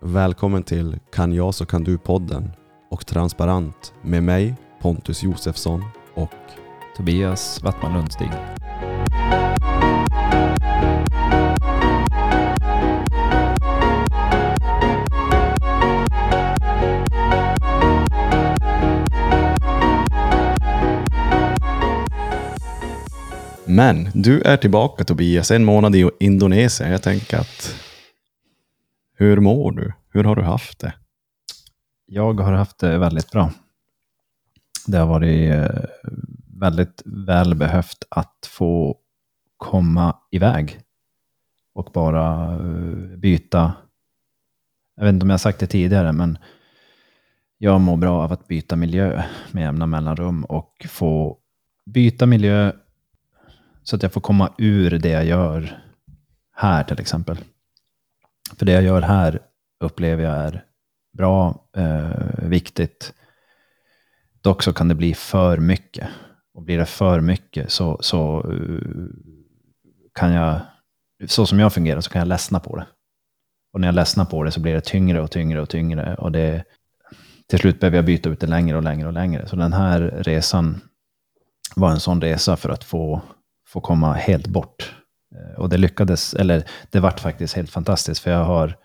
Välkommen till Kan jag så kan du-podden och Transparent med mig Pontus Josefsson och Tobias Wattman Lundstig. Men du är tillbaka Tobias, en månad i Indonesien. Jag tänker att hur mår du? Hur har du haft det? Jag har haft det väldigt bra. Det har varit eh, väldigt välbehövt att få komma iväg och bara eh, byta. Jag vet inte om jag har sagt det tidigare, men jag mår bra av att byta miljö med jämna mellanrum och få byta miljö så att jag får komma ur det jag gör här till exempel. För det jag gör här upplever jag är bra, eh, viktigt. Dock så kan det bli för mycket. Och blir det för mycket så, så uh, kan jag, så som jag fungerar, så kan jag ledsna på det. Och när jag ledsnar på det så blir det tyngre och tyngre och tyngre. Och det, till slut behöver jag byta ut det längre och längre och längre. Så den här resan var en sån resa för att få, få komma helt bort. Eh, och det lyckades, eller det vart faktiskt helt fantastiskt. För jag har,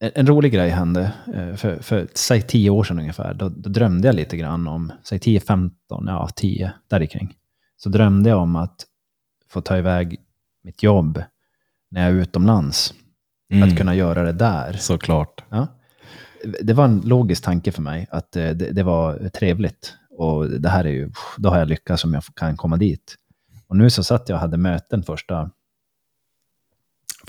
en, rolig grej hände eh, för, för säg tio år sedan ungefär. Då, då drömde jag lite grann om, säg 10, 15, ja 10, där kring. Så drömde jag om att få ta iväg mitt jobb när jag är utomlands. Mm. Att kunna göra det där. Såklart. Ja. Det var en logisk tanke för mig att eh, det, det var trevligt. Och det här är ju, då har jag lyckats om jag kan komma dit. Och nu så satt jag och hade möten första,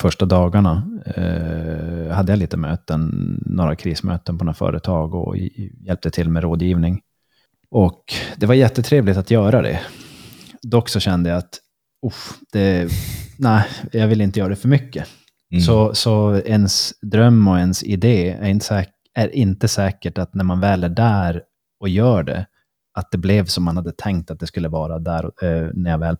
första dagarna. Eh, hade jag lite möten, några krismöten på några företag och hjälpte till med rådgivning. Och det var jättetrevligt att göra det. Dock så kände jag att, det, nej, jag vill inte göra det för mycket. Mm. Så, så ens dröm och ens idé är inte, säk- är inte säkert att när man väl är där och gör det, att det blev som man hade tänkt att det skulle vara där eh, när jag väl,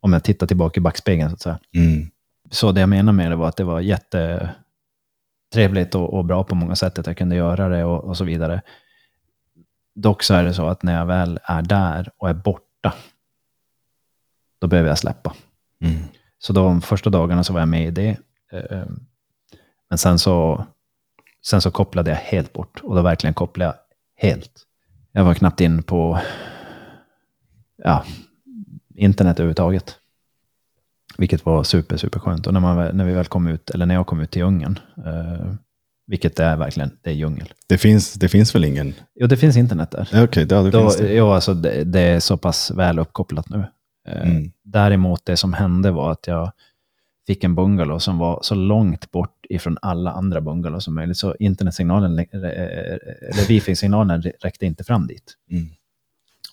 om jag tittar tillbaka i backspegeln så att säga. Mm. Så det jag menar med det var att det var jättetrevligt och, och bra på många sätt att jag kunde göra det och, och så vidare. Dock så är det så att när jag väl är där och är borta, då behöver jag släppa. Mm. Så de första dagarna så var jag med i det. Eh, Men sen så, sen så kopplade jag helt bort. Och då verkligen kopplade jag helt. Jag var knappt in på ja, internet överhuvudtaget. Vilket var super, super skönt. Och när, man, när vi väl kom ut, eller när jag kom ut till djungeln, eh, vilket det är verkligen, det är djungel. Det, finns, det finns väl ingen? Jo, det finns internet där. Okej, ja, det Då, finns det. jo, alltså det, det är så pass väl uppkopplat nu. Eh, Mm. Däremot det som hände var att jag fick en bungalow som var så långt bort ifrån alla andra bungalow som möjligt. Så internetsignalen, eh, eller wifi-signalen räckte inte fram dit. Mm.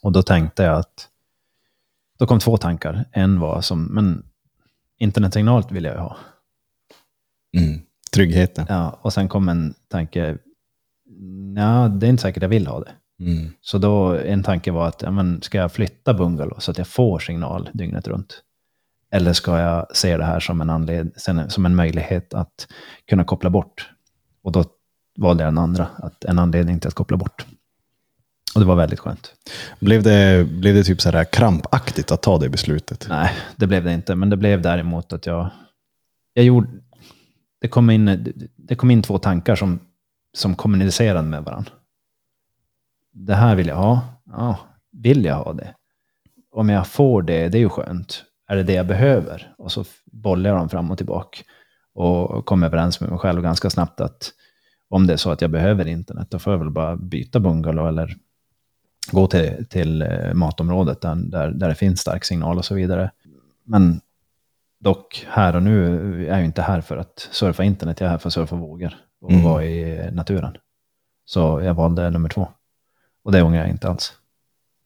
Och då tänkte jag att, då kom två tankar. En var som, men internetsignal vill jag ju ha. Mm. Tryggheten. Ja, och sen kom en tanke, ja, det är inte säkert jag vill ha det. Mm. Så då en tanke var att ja, men, ska jag flytta bungalow så att jag får signal dygnet runt? Eller ska jag se det här som en, anled- som en möjlighet att kunna koppla bort? Och då valde jag den andra, att en anledning till att koppla bort. Och det var väldigt skönt. Blev, det, blev det typ så här krampaktigt att ta det beslutet? Nej, det blev det inte. Men det blev däremot att jag... jag gjorde, det, kom in, det kom in två tankar som, som kommunicerade med varandra. Det här vill jag ha. Ja, vill jag ha det? Om jag får det, det är ju skönt. Är det det jag behöver? Och så bollar jag dem fram och tillbaka. Och kom överens med mig själv ganska snabbt att om det är så att jag behöver internet, då får jag väl bara byta bungalow eller gå till, till eh, matområdet där, där, där det finns stark signal och så vidare. Men dock, här och nu är jag ju inte här för att surfa internet, jag är här för att surfa vågor och Mm. vara i naturen. Så jag valde nummer två. Och det ångrar jag inte alls.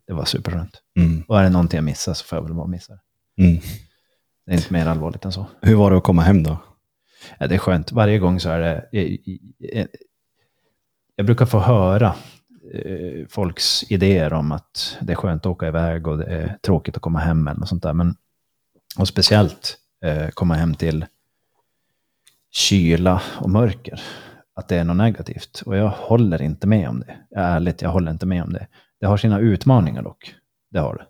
Det var superskönt. Mm. Och är det någonting jag missar så får jag väl bara missa det. Mm. Det är inte mer allvarligt än så. Hur var det att komma hem då? Ja, det är skönt. Varje gång så är det... Jag, jag, jag brukar få höra eh, folks idéer om att det är skönt att åka iväg och det är tråkigt att komma hem eller något sånt där. Men, och speciellt eh, komma hem till kyla och mörker. att det är något negativt. Och jag håller inte med om det. Ärligt, jag håller inte med om det. Det har sina utmaningar dock. Det har det.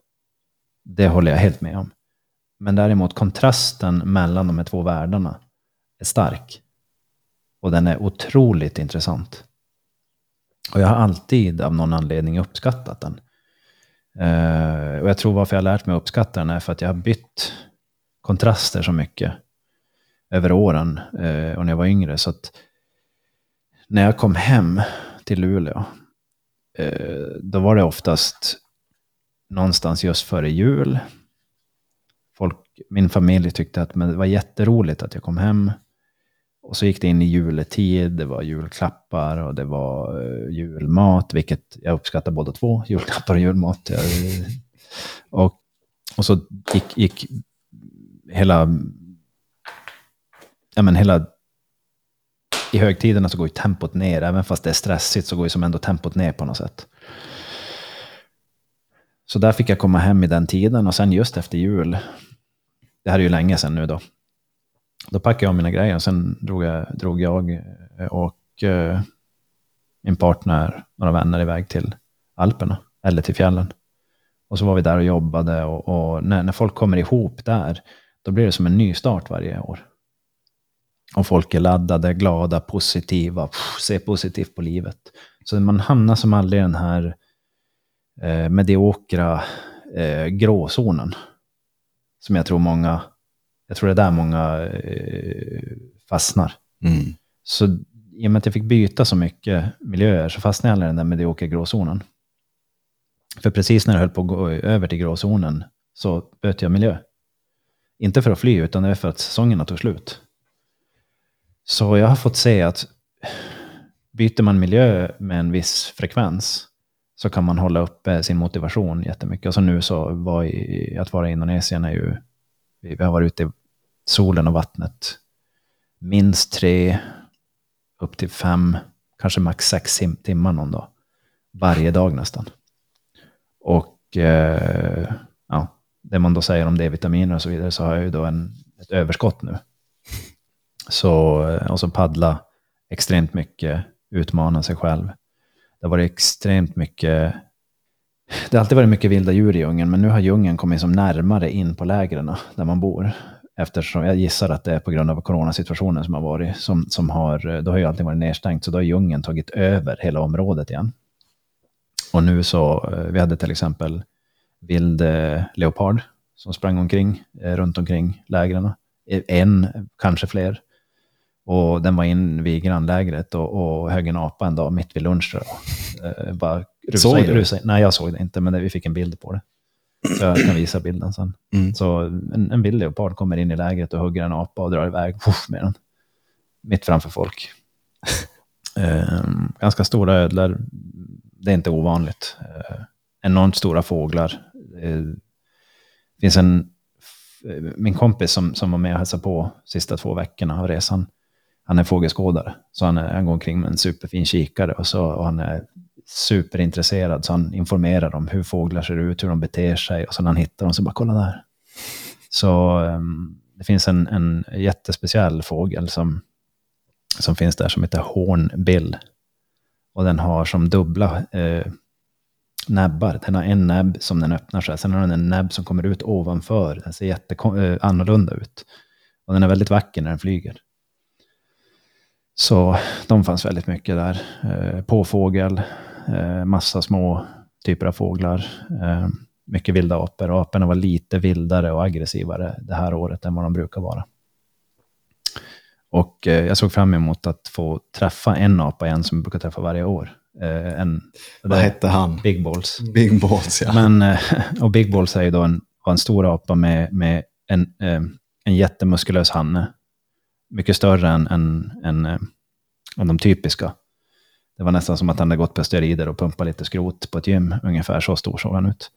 Det håller jag helt med om. Men däremot kontrasten mellan de här två världarna är stark. Och den är otroligt intressant. Och jag har alltid av någon anledning uppskattat den. Uh, och jag tror varför jag har lärt mig att uppskatta den är för att jag har bytt kontraster så mycket över åren uh, och när jag var yngre. Så att när jag kom hem till Luleå, uh, då var det oftast någonstans just före jul. Folk, min familj tyckte att men det var jätteroligt att jag kom hem. Och så gick det in i juletid, det var julklappar och det var eh, julmat, vilket jag uppskattar båda två, julklappar och julmat. Eh, och, och så gick, gick hela, ja men hela, i högtiderna så går ju tempot ner, även fast det är stressigt så går ju som ändå tempot ner på något sätt. Så där fick jag komma hem i den tiden och sen just efter jul, det här är ju länge sedan nu då, då packade jag mina grejer och sen drog jag, drog jag eh, och eh, min partner, några vänner iväg till Alperna eller till fjällen. Och så var vi där och jobbade och, och när, när, folk kommer ihop där, då blir det som en ny start varje år. Och folk är laddade, glada, positiva, pff, ser positivt på livet. Så man hamnar som aldrig i den här eh, mediokra eh, gråzonen. Som jag tror många jag tror det är där många eh, fastnar. Mm. Så i och med att jag fick byta så mycket miljöer så fastnade jag i den där mediokra gråzonen. För precis när jag höll på att gå över till gråzonen så bytte jag miljö. Inte för att fly, utan det är för att säsongerna tog slut. Så jag har fått se att byter man miljö med en viss frekvens så kan man hålla uppe sin motivation jättemycket. Och så nu så var i, att vara i Indonesien är ju vi har varit ute i solen och vattnet minst tre, upp till fem, kanske max sex timmar någon dag. Varje dag nästan. Och eh, ja, det man då säger om D-vitaminer och så vidare så har jag ju då en, ett överskott nu. Så, eh, och så paddla extremt mycket, utmana sig själv. Det har varit extremt mycket det har alltid varit mycket vilda djur i djungeln, men nu har djungeln kommit som närmare in på lägren eh, där man bor. Eftersom jag gissar att det är på grund av coronasituationen som har varit, som, som har, eh, då har ju allting varit nedstängt, så då har djungeln tagit över hela området igen. Och nu så, eh, vi hade till exempel vild leopard som sprang omkring, runt omkring lägren. En, kanske fler. Och den var in vid grannlägret och, och högg en apa en dag mitt vid lunch. Då. bara Rusa, såg du? Rusa, nej, jag såg det inte, men vi fick en bild på det. Så jag kan visa bilden sen. Mm. Så en, en bild leopard kommer in i lägret och hugger en apa och drar iväg puff, med den. Mitt framför folk. um, ganska stora ödlor. Det är inte ovanligt. Uh, enormt stora fåglar. Det finns en, min kompis som, som var med och hälsade på sista två veckorna av resan. Han är fågelskådare, så han, är, han går omkring med en superfin kikare och, så, och han är superintresserad, så han informerar om hur fåglar ser ut, hur de beter sig, och så när han hittar dem så bara kolla där. Så um, det finns en, en jättespeciell fågel som, som finns där som heter hornbill. Och den har som dubbla eh, näbbar. Den har en näbb som den öppnar sig, sen har den en näbb som kommer ut ovanför. Den ser jätte eh, annorlunda ut. Och den är väldigt vacker när den flyger. Så de fanns väldigt mycket där. Eh, påfågel, massa små typer av fåglar. Eh, mycket vilda apor. Och aporna var lite vildare och aggressivare det här året än vad de brukar vara. Och eh, jag såg fram emot att få träffa en apa igen som jag brukar träffa varje år. En, Vad hette han? Big Balls. Big Balls, ja. Men, och Big Balls är ju då en, en stor apa med, med en, en jättemuskulös hanne. Mycket större än, än, än, än de typiska. Det var nästan som att han hade gått på steroider och pumpat lite skrot på ett gym. Ungefär så stor såg han ut.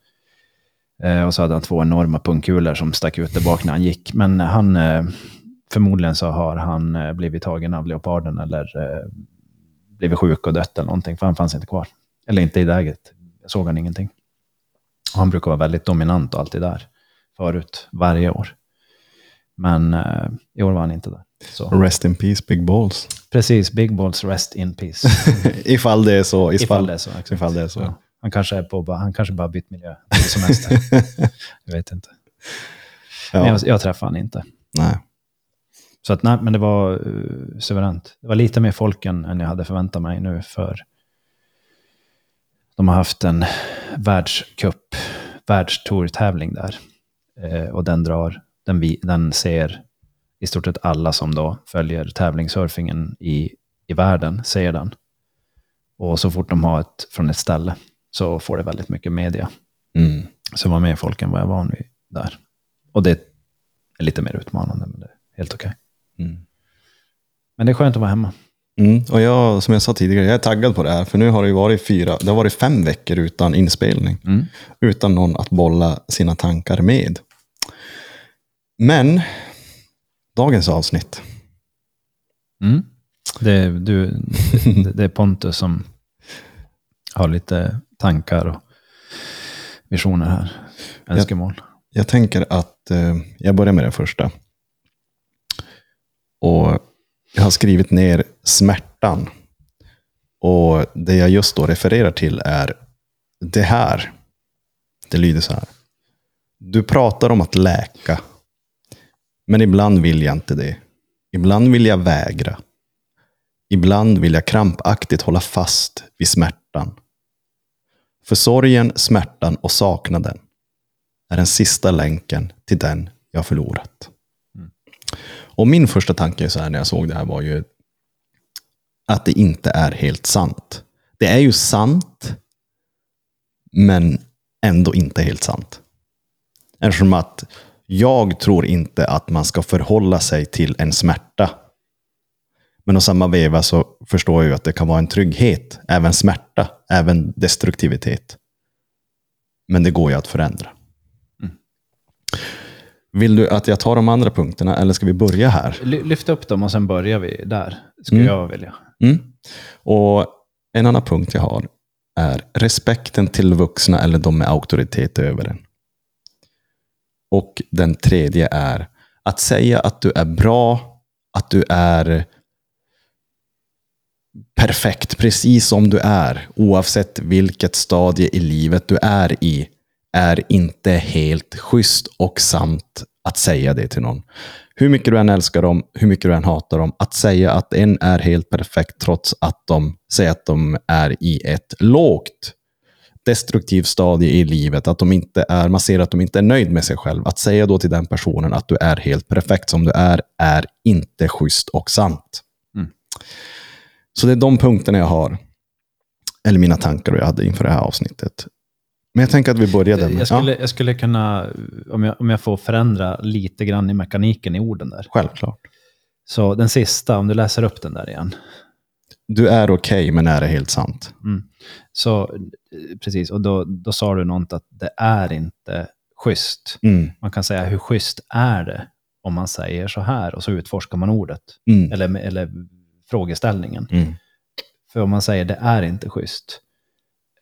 Eh, och så hade han två enorma pungkulor som stack ut där bak när han gick. Men han, eh, förmodligen så har han eh, blivit tagen av leoparden eller eh, blivit sjuk och dött eller någonting, för han fanns inte kvar. Eller inte i läget. Jag såg han ingenting. Och han brukar vara väldigt dominant och alltid där. Förut, varje år. Men eh, i år var han inte där. Så. Rest in peace, big balls. Precis, Big Balls rest in peace. ifall det är så. Ifall Ifall, det är så. Exakt. ifall det är så. Ja. Han kanske är på, han kanske bara bytt miljö på semester. jag vet inte. Men Ja, jag, jag träffade han inte. nej. Så att, nej, men det var uh, suveränt. Det var lite mer folk än, än jag hade förväntat mig nu för de har haft en världscup, världstour-tävling där. Eh, och den drar, den, vi, den ser i stort sett alla som då följer tävlingssurfingen i, i världen, ser den. Och så fort de har ett från ett ställe så får det väldigt mycket media. Mm. Så var mer folk än vad jag är van vid där. Och det är lite mer utmanande, men det är helt okej. Mm. Men det är skönt att vara hemma. Mm. Och jag, som jag sa tidigare, jag är taggad på det här. För nu har det ju varit fyra, det har varit fem veckor utan inspelning. Mm. Utan någon att bolla sina tankar med. Men, dagens avsnitt. Mm. Det, är- du, det, är Pontus som har lite tankar och visioner här. Önskemål. Jag tänker att eh, jag börjar med den första. Och jag har skrivit ner smärtan. Och det jag just då refererar till är det här. Det lyder så här. Du pratar om att läka. Men ibland vill jag inte det. Ibland vill jag vägra. Ibland vill jag krampaktigt hålla fast vid smärtan. För sorgen, smärtan och saknaden är den sista länken till den jag förlorat. Och min första tanke så här när jag såg det här var ju att det inte är helt sant. Det är ju sant, men ändå inte helt sant. Eftersom att jag tror inte att man ska förhålla sig till en smärta. Men å samma veva så förstår jag ju att det kan vara en trygghet, även smärta, även destruktivitet. Men det går ju att förändra. Vill du att jag tar de andra punkterna eller ska vi börja här? Ly- Lyft upp dem och sen börjar vi där, skulle Mm. jag vilja. Mm. Och en annan punkt jag har är respekten till vuxna eller de med auktoritet över en. Och den tredje är att säga att du är bra, att du är perfekt precis som du är, oavsett vilket stadie i livet du är i, är inte helt schysst och sant att säga det till någon. Hur mycket du än älskar dem, hur mycket du än hatar dem, att säga att en är helt perfekt trots att de säger att de är i ett lågt destruktivt stadie i livet, att de inte är, man ser att de inte är nöjd med sig själv. Att säga då till den personen att du är helt perfekt som du är, är inte schysst och sant. Mm. Så det är de punkterna jag har, eller mina tankar jag hade inför det här avsnittet. Men jag tänker att vi började med... Jag skulle, jag skulle kunna, om jag, om jag får förändra lite grann i mekaniken i orden där. Ja, självklart. Så den sista, om du läser upp den där igen. Du är okej, men är det helt sant? Mm. Så precis, och då, då sa du något att det är inte schysst. Mm. Man kan säga hur schysst är det om man säger så här och så utforskar man ordet. Mm. Eller, eller frågeställningen. Mm. För om man säger det är inte schysst,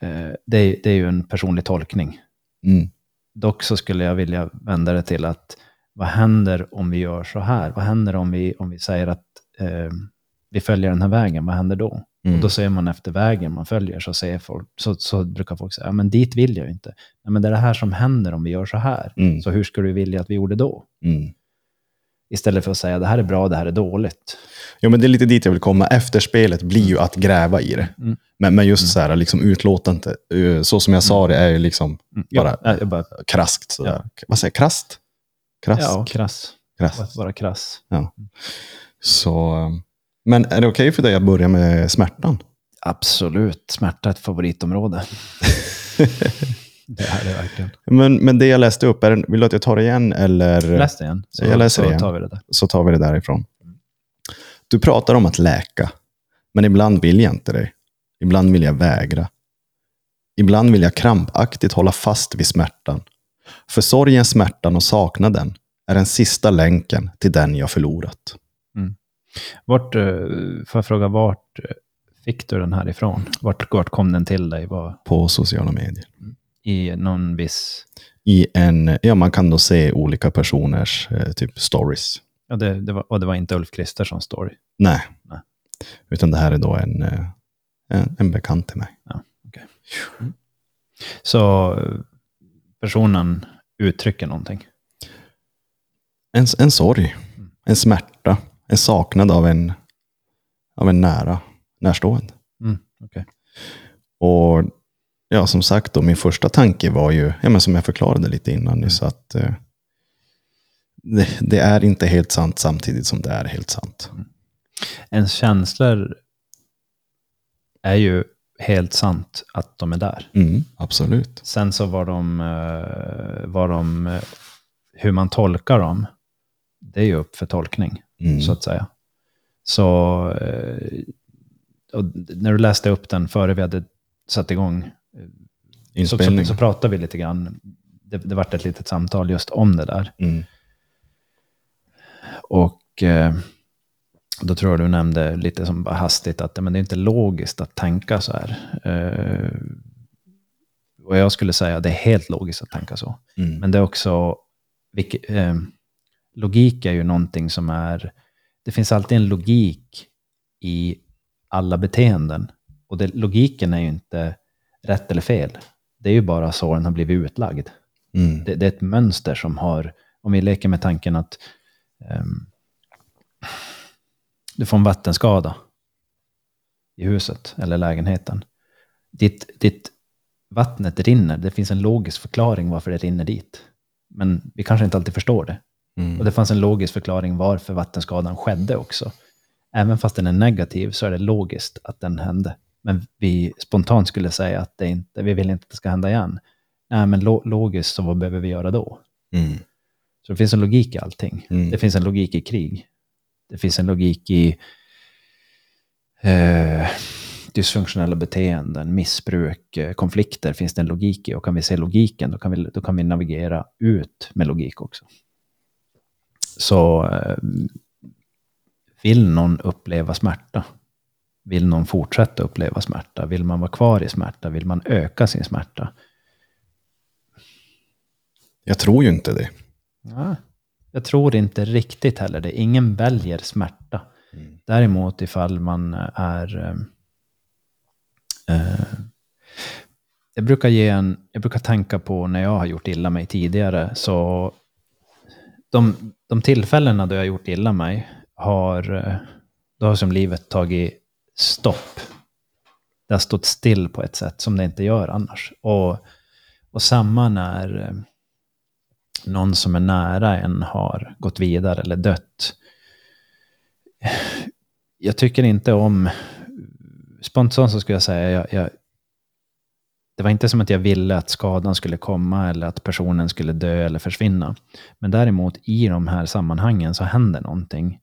eh, det, är, det är ju en personlig tolkning. Mm. Dock så skulle jag vilja vända det till att vad händer om vi gör så här? Vad händer om vi, om vi säger att eh, vi följer den här vägen? Vad händer då? Mm. Och då ser man efter vägen man följer så, säger folk, så, så brukar folk säga, ja, men dit vill jag ju inte. Nej, men det är det här som händer om vi gör så här. Mm. Så hur skulle du vilja att vi gjorde då? Mm. Istället för att säga, det här är bra, det här är dåligt. Jo, men det är lite dit jag vill komma. Efterspelet blir ju att gräva i det. Mm. Men, men just så här, liksom utlåtande, eh, så som jag sa det, är ju liksom Mm. bara ja, bara, kraskt. Sådär. Vad säger jag? Krasst? Krasst? ja, krass. krasst. Bara krass. Så, eh, men är det okej för dig att börja med smärtan? Absolut, smärta är ett favoritområde. det är det verkligen. Men, men det jag läste upp, är, vill du att jag tar det igen eller Läs det igen, så, Jag läser så igen. tar vi det där. så tar vi det därifrån? Du pratar om att läka, men ibland vill jag inte det. Ibland vill jag vägra. Ibland vill jag krampaktigt hålla fast vid smärtan. För sorgen, smärtan och saknaden är den sista länken till den jag förlorat. Vart, eh, får jag fråga, vart eh, fick du den här ifrån? Vart, vart kom den till dig? Var, På sociala medier. I någon viss... I en, ja, man kan då se olika personers eh, typ stories. Ja, det, det var, och det var inte Ulf Kristerssons story. Nej. Nej. Utan det här är då en, en, en bekant till mig. Så eh, personen uttrycker någonting. En, en sorg, en smärta, en saknad av en, av en nära, närstående. Mm, okej. Och ja, som sagt, då, min första tanke var ju, ja, men som jag förklarade lite innan nyss, att eh, det, det är inte helt sant samtidigt som det är helt sant. Ens känslor är ju helt sant att de är där. Mm, absolut. Sen så var de, eh, var de eh, hur man tolkar dem, det är ju upp för tolkning, Mm. så att säga. Så eh, när du läste upp den före vi hade satt igång, så, så, Inspelning. så pratade vi lite grann. Det, det vart ett litet samtal just om det där. Mm. Och eh, då tror jag du nämnde lite som bara hastigt att men det är inte logiskt att tänka så här. Eh, och jag skulle säga att det är helt logiskt att tänka så. Mm. Men det är också, vilke, eh, logik är ju någonting som är, det finns alltid en logik i alla beteenden. Och det, logiken är ju inte rätt eller fel. Det är ju bara så den har blivit utlagd. Mm. Det, det är ett mönster som har, om vi leker med tanken att ehm, du får en vattenskada i huset eller lägenheten. Ditt, ditt vattnet rinner, det finns en logisk förklaring varför det rinner dit. Men vi kanske inte alltid förstår det. Mm. Och det fanns en logisk förklaring varför vattenskadan skedde också. Även fast den är negativ så är det logiskt att den hände. Men vi spontant skulle säga att det inte, vi vill inte att det ska hända igen. Nej, men lo- logiskt så vad behöver vi göra då? Mm. Så det finns en logik i allting. Mm. Det finns en logik i krig. Det finns en logik i eh, dysfunktionella beteenden, missbruk, eh, konflikter. Finns det en logik i? Och kan vi se logiken, då kan vi, då kan vi navigera ut med logik också. Så eh, vill någon uppleva smärta? Vill någon fortsätta uppleva smärta? Vill man vara kvar i smärta? Vill man öka sin smärta? Jag tror ju inte det. Ja, jag tror inte riktigt heller det. Ingen väljer smärta. Däremot ifall man är... eh, eh, jag, brukar ge en, jag brukar tänka på när jag har gjort illa mig tidigare. Så de, de tillfällena då jag har gjort illa mig har, eh, då har som livet tagit stopp. Det har stått still på ett sätt som det inte gör annars. Och, och samma när eh, någon som är nära en har gått vidare eller dött. Jag tycker inte om... Spontant så skulle jag säga, jag, jag, det var inte som att jag ville att skadan skulle komma eller att personen skulle dö eller försvinna. Men däremot i de här sammanhangen så händer någonting.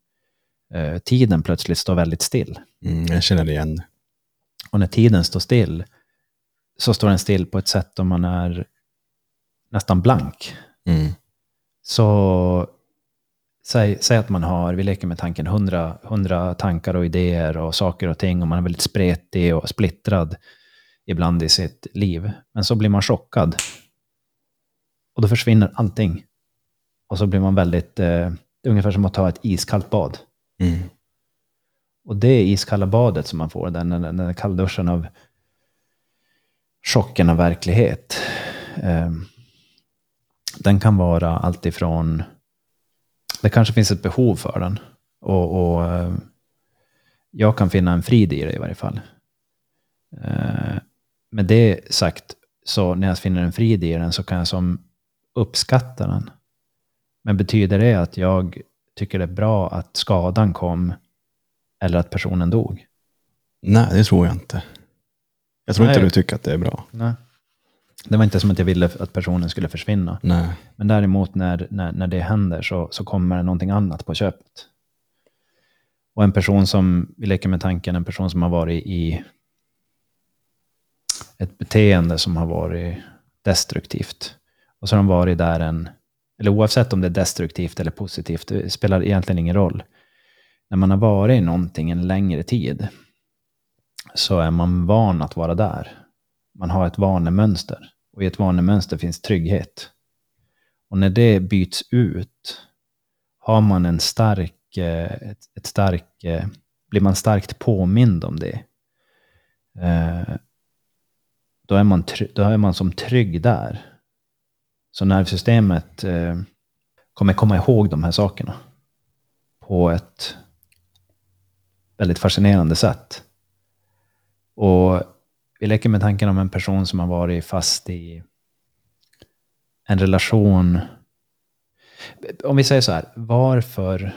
Eh, tiden plötsligt står väldigt still. Mm, jag känner igen. Och när tiden står still så står den still på ett sätt då man är nästan blank. Mm. Så säg, säg att man har, vi leker med tanken, hundra, hundra tankar och idéer och saker och ting och man är väldigt spretig och splittrad ibland i sitt liv. Men så blir man chockad. Och då försvinner allting. Och så blir man väldigt, eh, det är ungefär som att ta ett iskallt bad. Mm. Och det iskalla badet som man får, den, den, den kallduschen av chocken av verklighet. Eh, den kan vara alltifrån, det kanske finns ett behov för den. Och, och eh, jag kan finna en frid i det i varje fall. Eh, med det sagt, så när jag finner en frid i den så kan jag som uppskatta den. Men betyder det att jag tycker det är bra att skadan kom eller att personen dog? Nej, det tror jag inte. Jag tror Nej. inte du tycker att det är bra. Nej. Det var inte som att jag ville att personen skulle försvinna. Nej. Men däremot när, när, när det händer så, så kommer det någonting annat på köpet. Och en person som, vi leker med tanken, en person som har varit i ett beteende som har varit destruktivt. Och så har de varit där en, eller oavsett om det är destruktivt eller positivt, det spelar egentligen ingen roll. När man har varit i någonting en längre tid så är man van att vara där. Man har ett vanemönster. Och i ett vanemönster finns trygghet. Och när det byts ut har man en stark, eh, ett, ett stark, eh, blir man starkt påmind om det, eh, då, är man då är man som trygg där. Så nervsystemet eh, kommer komma ihåg de här sakerna på ett väldigt fascinerande sätt. Och vi leker med tanken om en person som har varit fast i en relation. Om vi säger så här, varför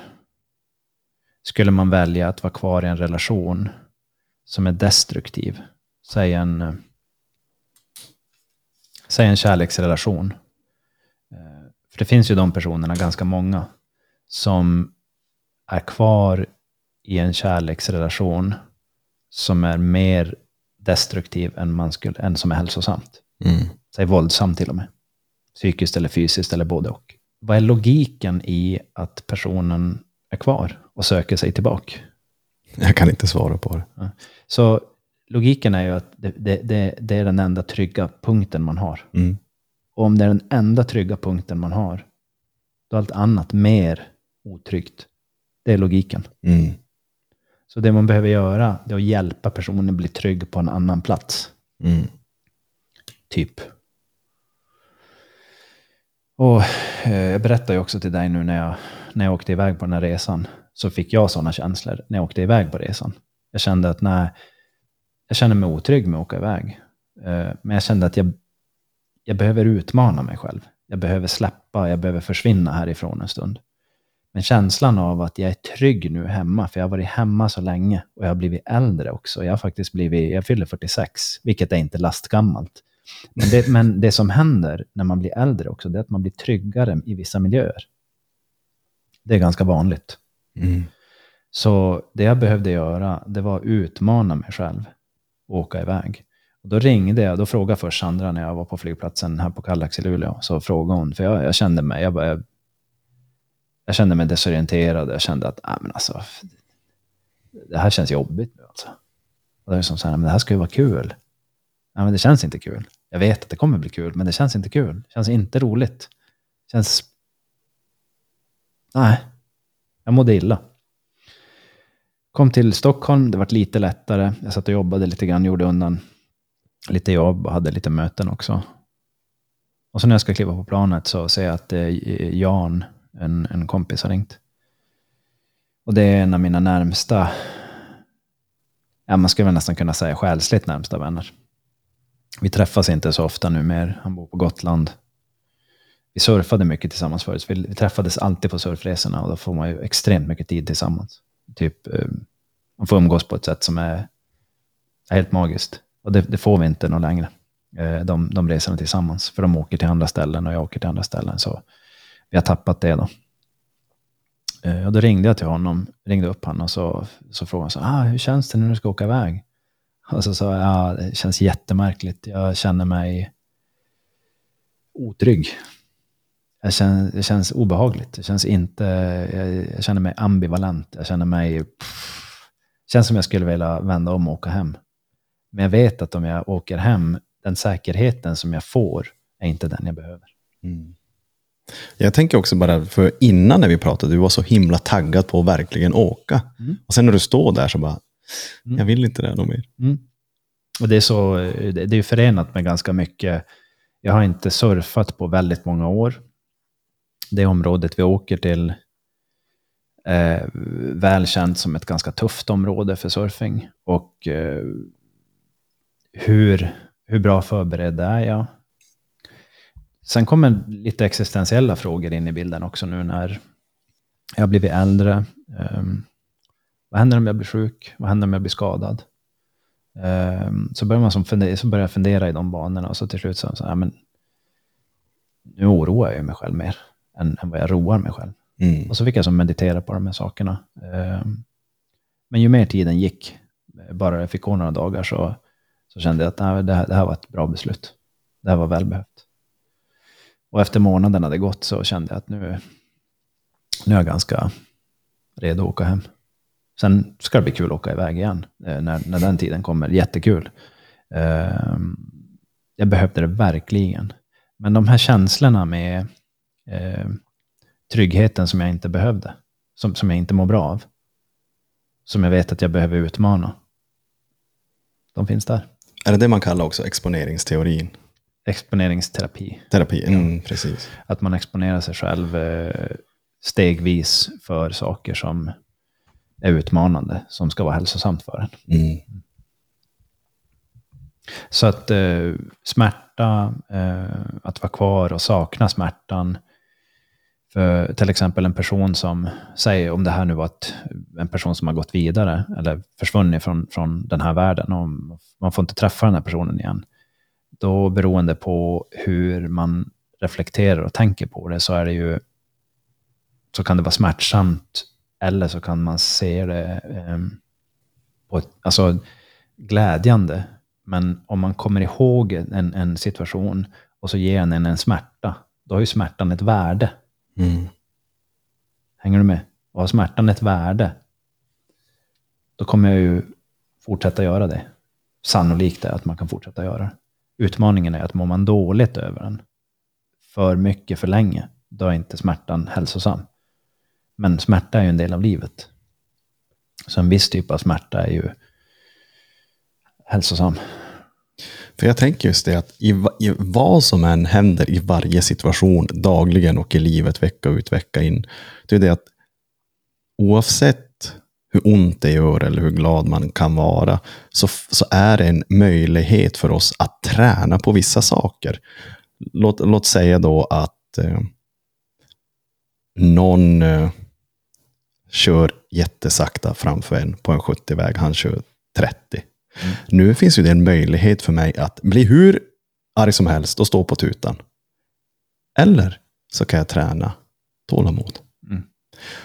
skulle man välja att vara kvar i en relation som är destruktiv? Säg en, säg en kärleksrelation. Eh, för det finns ju de personerna, ganska många, som är kvar i en kärleksrelation som är mer destruktiv än, man skulle, än som är hälsosamt. Mm. Säg våldsam till och med. Psykiskt eller fysiskt eller både och. Vad är logiken i att personen är kvar och söker sig tillbaka? Jag kan inte svara på det. Så logiken är ju att det, det, det, det, är den enda trygga punkten man har. Mm. Och om det är den enda trygga punkten man har, då är allt annat mer otryggt. Det är logiken. Mm. Så det man behöver göra är att hjälpa personen bli trygg på en annan plats. Mm. Typ. Och eh, jag berättade ju också till dig nu när jag, när jag åkte iväg på den här resan. Så fick jag sådana känslor när jag åkte iväg på resan. Jag kände att nej, jag kände mig otrygg med att åka iväg. Eh, men jag kände att jag, jag behöver utmana mig själv. Jag behöver släppa, jag behöver försvinna härifrån en stund. Men känslan av att jag är trygg nu hemma, för jag har varit hemma så länge och jag har blivit äldre också. Jag har faktiskt blivit, jag fyller 46, vilket är inte lastgammalt. Men det, men det som händer när man blir äldre också, det är att man blir tryggare i vissa miljöer. Det är ganska vanligt. Mm. Så det jag behövde göra, det var att utmana mig själv och åka iväg. Och då ringde jag, då frågade först Sandra när jag var på flygplatsen här på Kallax i Luleå, så frågade hon, för jag, jag kände mig, jag, bara, jag, jag kände mig desorienterad, jag kände att, nej men alltså, det här känns jobbigt nu alltså. Och det är som så här, men det här ska ju vara kul. Nej men det känns inte kul. Jag vet att det kommer bli kul, men det känns inte kul. Det känns inte roligt. Det känns... Nej, jag mådde illa. Kom till Stockholm, det var lite lättare. Jag satt och jobbade lite grann, gjorde undan lite jobb och hade lite möten också. Och så när jag ska kliva på planet så ser jag att eh, Jan, en, en kompis, har ringt. Och det är en av mina närmsta, ja man skulle väl nästan kunna säga själsligt närmsta vänner. Vi träffas inte så ofta nu mer. Han bor på Gotland. Vi surfade mycket tillsammans förut. Vi träffades alltid på surfresorna och då får man ju extremt mycket tid tillsammans. Typ, eh, man får umgås på ett sätt som är, helt magiskt. Och det, det får vi inte någon längre. Eh, de, de resorna tillsammans. För de åker till andra ställen och jag åker till andra ställen. Så vi har tappat det då. Eh, och då ringde jag till honom, ringde upp honom och så, så frågade han så ah, hur känns det när du ska åka iväg? Och så sa jag, ah, det känns jättemärkligt. Jag känner mig otrygg. Jag känner, det känns obehagligt. Det känns inte, jag, jag känner mig ambivalent. Jag känner mig, pff, känns som jag skulle vilja vända om och åka hem. Men jag vet att om jag åker hem, den säkerheten som jag får är inte den jag behöver. Mm. Jag tänker också bara, för innan när vi pratade, du var så himla taggad på att verkligen åka. Mm. Och sen när du står där så bara, Mm. jag vill inte det något mer. Mm. Och det är, så, det är förenat med ganska mycket. Jag har inte surfat på väldigt många år. Det området vi åker till eh, är välkänt som ett ganska tufft område för surfing. Och eh, hur, hur bra förberedd är jag? Sen kommer lite existentiella frågor in i bilden också nu när jag har blivit äldre. Um, vad händer om jag blir sjuk? Vad händer om jag blir skadad? Um, så börjar man som fundera, så börjar jag fundera i de banorna och så till slut så, så här, men nu oroar jag mig själv mer än, än vad jag roar mig själv. Mm. Och så fick jag som meditera på de här sakerna. Um, men ju mer tiden gick, bara jag fick gå några dagar så, så kände jag att nej, det, här, det här var ett bra beslut. Det här var välbehövt. Och efter månaden hade gått så kände jag att nu, nu är jag ganska redo att åka hem. Sen ska det bli kul att åka iväg igen eh, när, när den tiden kommer. Jättekul. Eh, jag behövde det verkligen. Men de här känslorna med eh, tryggheten som jag inte behövde, som, som jag inte mår bra av, som jag vet att jag behöver utmana. De finns där. Är det det man kallar också exponeringsteorin? Exponeringsterapi. Terapi, mm, precis. Att man exponerar sig själv eh, stegvis för saker som är utmanande, som ska vara hälsosamt för en. Mm. Så att eh, smärta, eh, att vara kvar och sakna smärtan. För till exempel en person som, säger om det här nu var ett, en person som har gått vidare eller försvunnit från, från den här världen och man får inte träffa den här personen igen. Då beroende på hur man reflekterar och tänker på det så är det ju så kan det vara smärtsamt eller så kan man se det eh, på ett, alltså, glädjande men om man kommer ihåg en, en situation och så ger den en smärta, då har ju smärtan ett värde. Mm. Hänger du med? Och har smärtan ett värde, då kommer jag ju fortsätta göra det. Sannolikt är att man kan fortsätta göra det. Utmaningen är att mår man dåligt över den, för mycket för länge, då är inte smärtan hälsosam. Men smärta är ju en del av livet. Så en viss typ av smärta är ju hälsosam. För jag tänker just det att i, i, vad som än händer i varje situation, dagligen och i livet, vecka ut, vecka in, det är det att oavsett hur ont det gör eller hur glad man kan vara, så, så är det en möjlighet för oss att träna på vissa saker. Låt, låt säga då att eh, någon eh, kör jättesakta framför en på en 70-väg, han kör 30. Mm. Nu finns ju det en möjlighet för mig att bli hur arg som helst och stå på tutan. Eller så kan jag träna tålamod. Mm.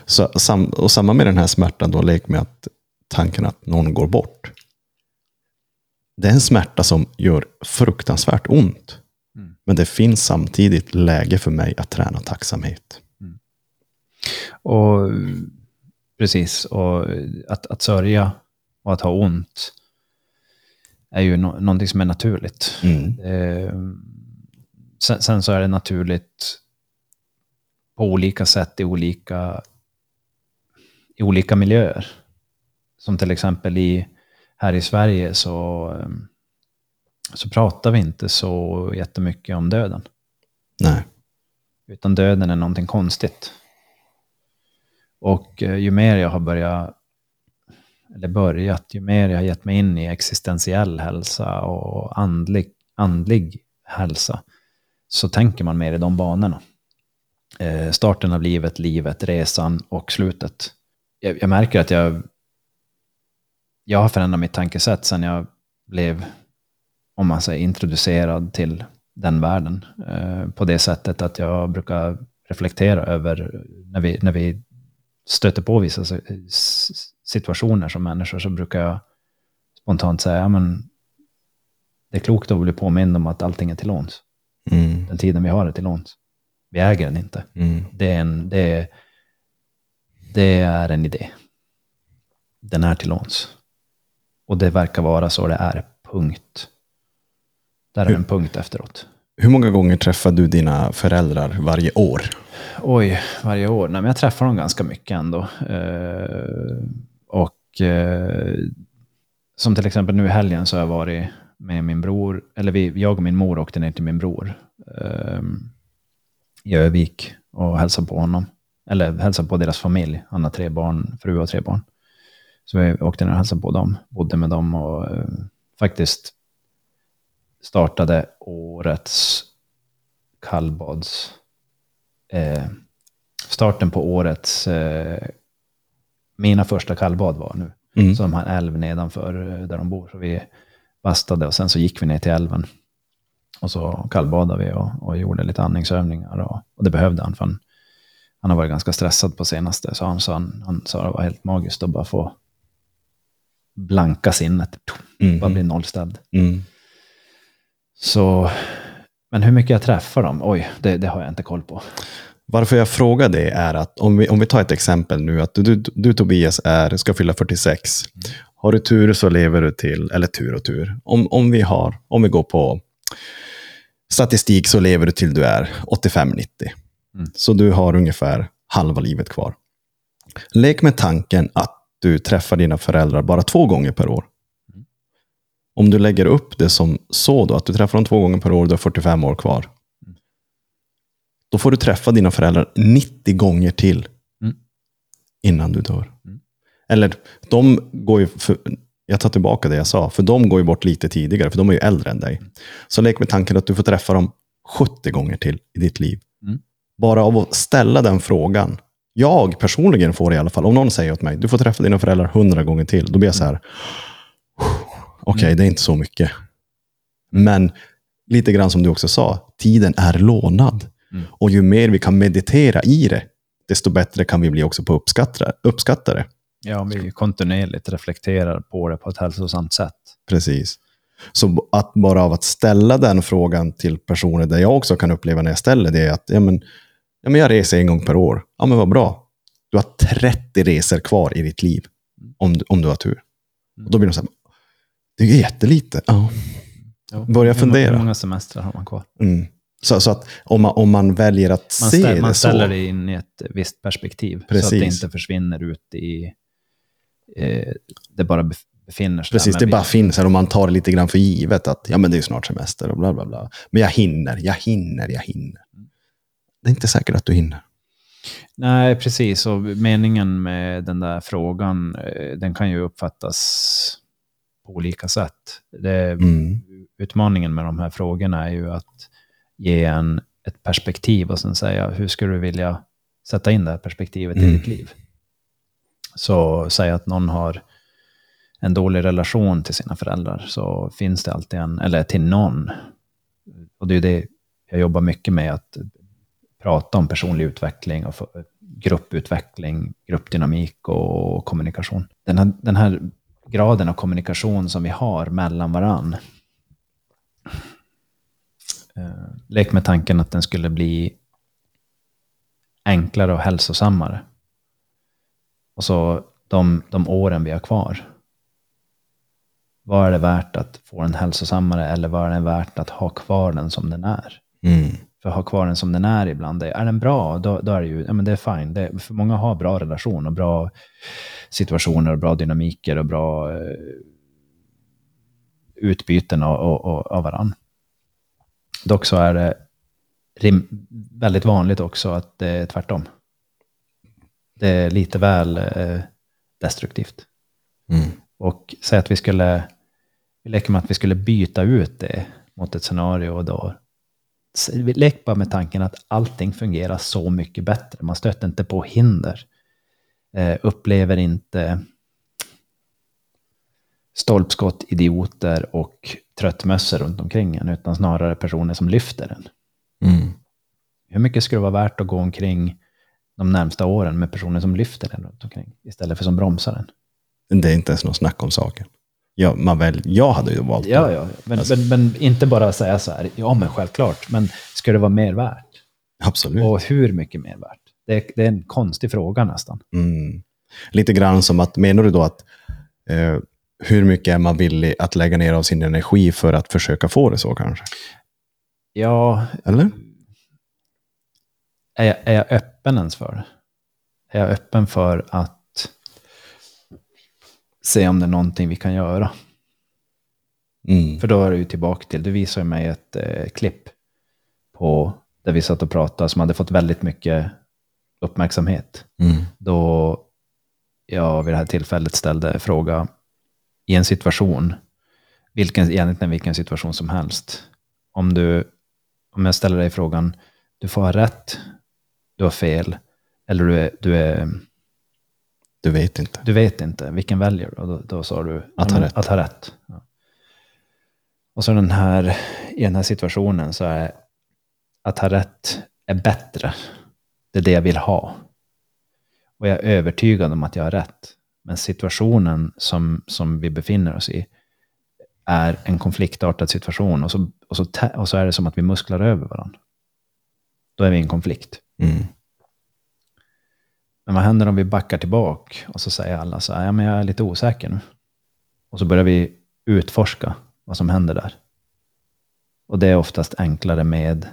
Så, sam, och samma med den här smärtan, då, lek med att tanken att någon går bort. Det är en smärta som gör fruktansvärt ont. Mm. Men det finns samtidigt läge för mig att träna tacksamhet. Mm. Och Precis, och att, att sörja och att ha ont är ju no någonting som är naturligt. Mm. Eh, sen, sen, så är det naturligt på olika sätt i olika, i olika miljöer. Som till exempel i, här i Sverige så, ehm, så pratar vi inte så jättemycket om döden. Nej. Utan döden är någonting konstigt. Och eh, ju mer jag har börjat, eller börjat, ju mer jag har gett mig in i existentiell hälsa och andlig, andlig hälsa, så tänker man mer i de banorna. Eh, starten av livet, livet, resan och slutet. Jag, jag, märker att jag, jag har förändrat mitt tankesätt sen jag blev, om man säger introducerad till den världen. Eh, på det sättet att jag brukar reflektera över när vi, när vi stöter på vissa situationer som människor så brukar jag spontant säga, men det är klokt att bli påmind om att allting är till låns. Mm. Den tiden vi har är till låns. Vi äger den inte. Mm. Det, är en, det, är, det är en idé. Den är till låns. Och det verkar vara så det är, punkt. Där är hur, en punkt efteråt. Hur många gånger träffar du dina föräldrar varje år? Oj, varje år? Nej, men jag träffar dem ganska mycket ändå. Eh, och eh, som till exempel nu i helgen så har jag varit med min bror, eller vi, jag och min mor åkte ner till min bror eh, i Övik och hälsade på honom. Eller hälsade på deras familj. Han har tre barn, fru och tre barn. Så vi åkte ner och hälsade på dem, bodde med dem och eh, faktiskt startade årets kallbads eh, starten på årets, eh, mina första kallbad var nu. Mm. Så de har en älv nedanför eh, där de bor. Så vi bastade och sen så gick vi ner till älven. Och så kallbadade vi och, och gjorde lite andningsövningar. Och, och det behövde han, för han, han har varit ganska stressad på senaste. Så han sa han, han sa det var helt magiskt att bara få blanka sinnet. Mm. Bara bli nollställd. Mm. Så men hur mycket jag träffar dem, oj, det, det, har jag inte koll på. Varför jag frågar det är att om vi, om vi tar ett exempel nu, att du, du, du Tobias är, ska fylla 46. Mm. Har du tur så lever du till, eller tur och tur, om, om, vi, har, om vi går på statistik så lever du till du är 85-90. Mm. Så du har ungefär halva livet kvar. Lek med tanken att du träffar dina föräldrar bara två gånger per år. Om du lägger upp det som så då, att du träffar dem två gånger per år, du har 45 år kvar. Då får du träffa dina föräldrar 90 gånger till Mm. innan du dör. Mm. Eller, de går ju, för, jag tar tillbaka det jag sa, för de går ju bort lite tidigare, för de är ju äldre än dig. Så lek med tanken att du får träffa dem 70 gånger till i ditt liv. Mm. Bara av att ställa den frågan. Jag personligen får i alla fall. Om någon säger åt mig, du får träffa dina föräldrar 100 gånger till. Då blir jag så här, okej, Mm. det är inte så mycket. Men lite grann som du också sa, tiden är lånad. Mm. Och ju mer vi kan meditera i det, desto bättre kan vi bli också på uppskattare. uppskattare. Ja, vi kontinuerligt reflekterar på det på ett hälsosamt sätt. Precis. Så att bara av att ställa den frågan till personer, där jag också kan uppleva när jag ställer det, är att ja, men, ja, men jag reser en gång per år. Ja, men vad bra. Du har 30 resor kvar i ditt liv, om, du- om du har tur. Och då blir de så här, det är jättelite. Ja. Börja fundera. Hur många semestrar har man kvar? Mm. Så, så att om man, om man väljer att Man, se ställer, det man ställer så. det in i ett visst perspektiv. Så att Precis. det inte försvinner ut i... Eh, det bara bef- befinner sig Precis, där. det Men bara vi- finns här och man tar det lite grann för givet att ja, men det är snart semester och bla bla bla. Men jag hinner, jag hinner, jag hinner. Det är inte säkert att du hinner. Nej, precis. Och meningen med den där frågan, eh, den kan ju uppfattas på olika sätt. Det, Mm. Utmaningen med de här frågorna är ju att ge en ett perspektiv och sen säga hur skulle du vilja sätta in det här perspektivet i Mm. ditt liv. Så säg att någon har en dålig relation till sina föräldrar så finns det alltid en, eller till någon. Och det är det jag jobbar mycket med, att prata om personlig utveckling och grupputveckling, gruppdynamik och kommunikation. Den här, den här graden av kommunikation som vi har mellan varann. Eh, lek med tanken att den skulle bli enklare och hälsosammare. Och så de, de åren vi har kvar. Vad är det värt att få den hälsosammare eller vad är det värt att ha kvar den som den är? Mm. För att ha kvar den som den är ibland, är den bra, då, då är det ju, ja men det är fine. Det, för många har bra relation och bra situationer och bra dynamiker och bra eh, utbyten av, av, av- varann. Dock så är det väldigt vanligt också att det är tvärtom. Det är lite väl eh, destruktivt. Mm. Och säg att vi skulle, vi leker med att vi skulle byta ut det mot ett scenario då, vi leker bara med tanken att allting fungerar så mycket bättre. Man stöter inte på hinder. Eh, upplever inte stolpskott, idioter och tröttmössor runt omkring en, utan snarare personer som lyfter en. Mm. Hur mycket skulle det vara värt att gå omkring de närmsta åren med personer som lyfter en runt omkring, istället för som bromsar en? Det är inte ens något snack om saken. Ja, man väl, jag hade ju valt Ja, det. ja. Men, Alltså- men, men inte bara säga så här, ja men självklart, men ska det vara mer värt? Absolut. Och hur mycket mer värt? Det är, det är en konstig fråga nästan. Mm. Lite grann som att, menar du då att eh, hur mycket är man villig att lägga ner av sin energi för att försöka få det så kanske? Ja, Eller? är jag, är jag öppen ens för det? Är jag öppen för att se om det är någonting vi kan göra? Mm. För då är det ju tillbaka till, du visade mig ett eh, klipp på där vi satt och pratade som hade fått väldigt mycket uppmärksamhet. Mm. Då jag vid det här tillfället ställde fråga i en situation, vilken, egentligen vilken situation som helst. Om, du, om jag ställer dig frågan, du får ha rätt, du har fel, eller du, är, du, är, Du vet inte. du vet inte, vilken väljer du? Och då, då sa du Att ha rätt. Att ha rätt. Ja. Och så den här, i den här situationen så är att ha rätt är bättre. Det är det jag vill ha. Och jag är övertygad om att jag har rätt. Men situationen som, som vi befinner oss i är en konfliktartad situation. Och så, och, så, och så är det som att vi musklar över varandra. Då är vi i en konflikt. Mm. Men vad händer om vi backar tillbaka och så säger alla så här, ja men jag är lite osäker nu. Och så börjar vi utforska vad som händer där. Och det är oftast enklare med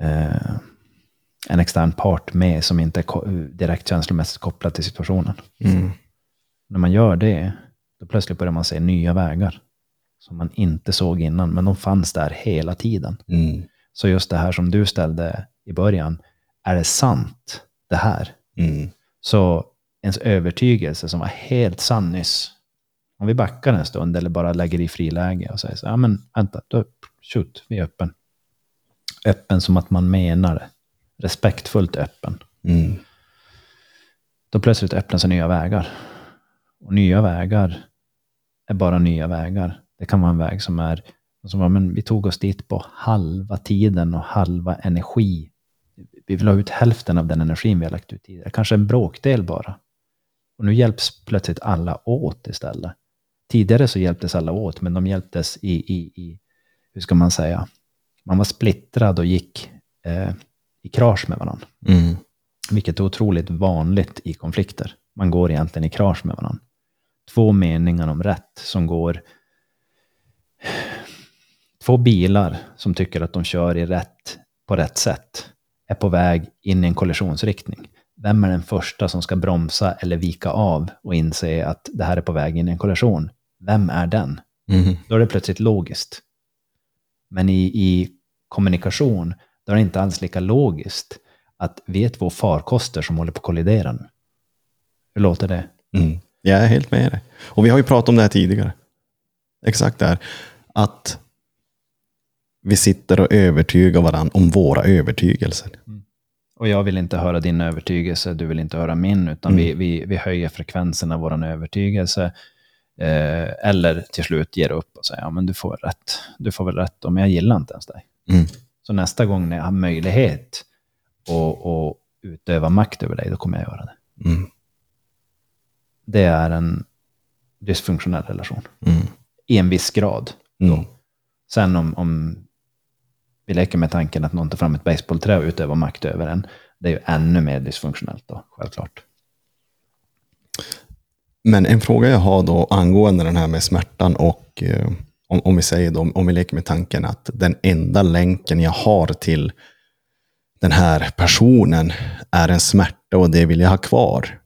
eh, en extern part med som inte är direkt känslomässigt kopplad till situationen. Mm. När man gör det, då plötsligt börjar man se nya vägar som man inte såg innan, men de fanns där hela tiden. Mm. Så just det här som du ställde i början, är det sant det här? Mm. Så ens övertygelse som var helt sann nyss, om vi backar en stund eller bara lägger i friläge och säger så ja men vänta, då, shoot, vi är öppen. Öppen som att man menar det. Respektfullt öppen. Mm. Då plötsligt öppnar sig nya vägar. Och nya vägar är bara nya vägar. Det kan vara en väg som är, som var, men vi tog oss dit på halva tiden och halva energi. Vi vill ha ut hälften av den energin vi har lagt ut tidigare. Kanske en bråkdel bara. Och nu hjälps plötsligt alla åt istället. Tidigare så hjälptes alla åt, men de hjälptes i, i, i hur ska man säga, man var splittrad och gick eh, i krasch med varandra. Mm. Vilket är otroligt vanligt i konflikter. Man går egentligen i krasch med varandra. Två meningar om rätt som går... Två bilar som tycker att de kör i rätt, på rätt sätt är på väg in i en kollisionsriktning. Vem är den första som ska bromsa eller vika av och inse att det här är på väg in i en kollision? Vem är den? Mm. Då är det plötsligt logiskt. Men i, i kommunikation, då är det inte alls lika logiskt att vi är två farkoster som håller på att kollidera nu. Hur låter det? Mm. Jag är helt med dig. Och vi har ju pratat om det här tidigare. Exakt det här. Att vi sitter och övertygar varandra om våra övertygelser. Och jag vill inte höra din övertygelse, du vill inte höra min, utan vi, vi, vi höjer frekvensen av vår övertygelse. Eh, eller till slut ger upp och säger, ja men du får rätt. Du får väl rätt, men jag gillar inte ens dig. Mm. Så nästa gång när jag har möjlighet att, att utöva makt över dig, då kommer jag göra det. Mm. Det är en dysfunktionell relation. Mm. I en viss grad. Mm. Sen om, om vi leker med tanken att någon tar fram ett baseballträ och utövar makt över en, det är ju ännu mer dysfunktionellt då, självklart. Men en fråga jag har då angående den här med smärtan och eh, om, om vi säger då, om vi leker med tanken att den enda länken jag har till den här personen är en smärta och det vill jag ha kvar.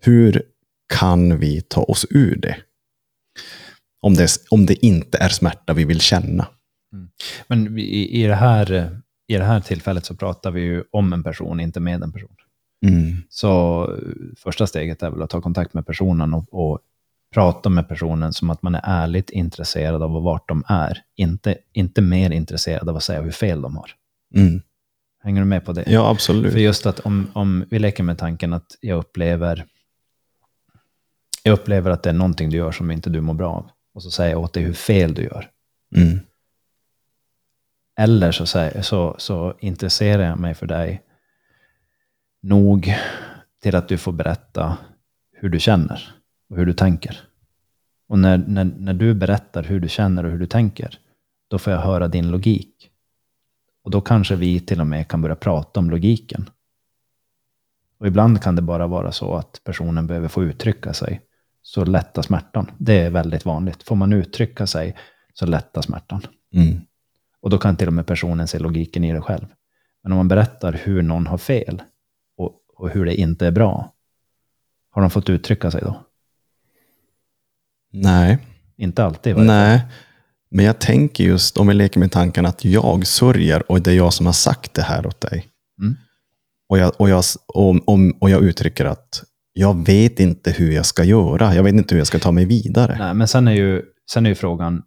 Hur kan vi ta oss ur det? Om det, om det inte är smärta vi vill känna. Men i, i, det här, i det här tillfället så pratar vi ju om en person, inte med en person. Mm. Så första steget är väl att ta kontakt med personen och, och prata med personen som att man är ärligt intresserad av vart de är. Inte, inte mer intresserad av att säga hur fel de har. Mm. Hänger du med på det? Ja, absolut. För just att om, om vi leker med tanken att jag upplever, jag upplever att det är någonting du gör som inte du mår bra av. Och så säger jag åt dig hur fel du gör. Mm. Eller så, säger, så, så intresserar jag mig för dig nog till att du får berätta hur du känner och hur du tänker. Och när, när, när du berättar hur du känner och hur du tänker, då får jag höra din logik. Och då kanske vi till och med kan börja prata om logiken. Och ibland kan det bara vara så att personen behöver få uttrycka sig, så lättar smärtan. Det är väldigt vanligt. Får man uttrycka sig så lättar smärtan. Mm. Och då kan till och med personen se logiken i det själv. Men om man berättar hur någon har fel och, och hur det inte är bra, har de fått uttrycka sig då? Nej. Inte alltid. Nej. Men jag tänker just, om vi leker med tanken att jag sörjer och det är jag som har sagt det här åt dig. Mm. Och, jag, och, jag, och, och, och jag uttrycker att jag vet inte hur jag ska göra. Jag vet inte hur jag ska ta mig vidare. Nej, men sen är ju, sen är ju frågan,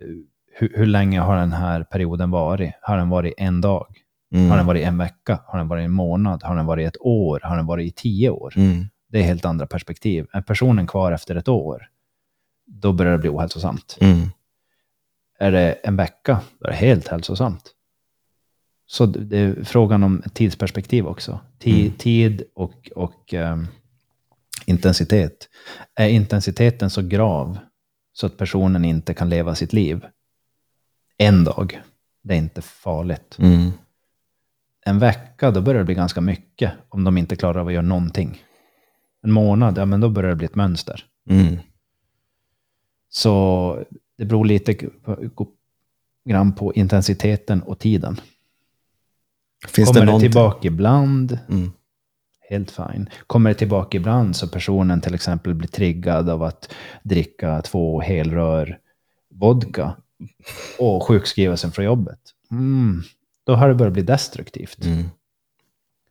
eh, hur, hur länge har den här perioden varit? Har den varit en dag? Mm. Har den varit en vecka? Har den varit en månad? Har den varit ett år? Har den varit i tio år? Mm. Det är helt andra perspektiv. Är personen kvar efter ett år, då börjar det bli ohälsosamt. Mm. Är det en vecka, då är det helt hälsosamt. Så det är frågan om tidsperspektiv också. Ti, Mm. Tid och, och ehm, intensitet. Är intensiteten så grav så att personen inte kan leva sitt liv en dag, det är inte farligt. Mm. En vecka, då börjar det bli ganska mycket om de inte klarar av att göra någonting. En månad, ja men då börjar det bli ett mönster. Mm. Så det beror lite grann på intensiteten och tiden. Finns Kommer det det, någonting? tillbaka ibland, Mm. Helt fine. Kommer det tillbaka ibland så personen till exempel blir triggad av att dricka två helrör vodka och sjukskriva sig från jobbet. Mm, då har det börjat bli destruktivt. Mm.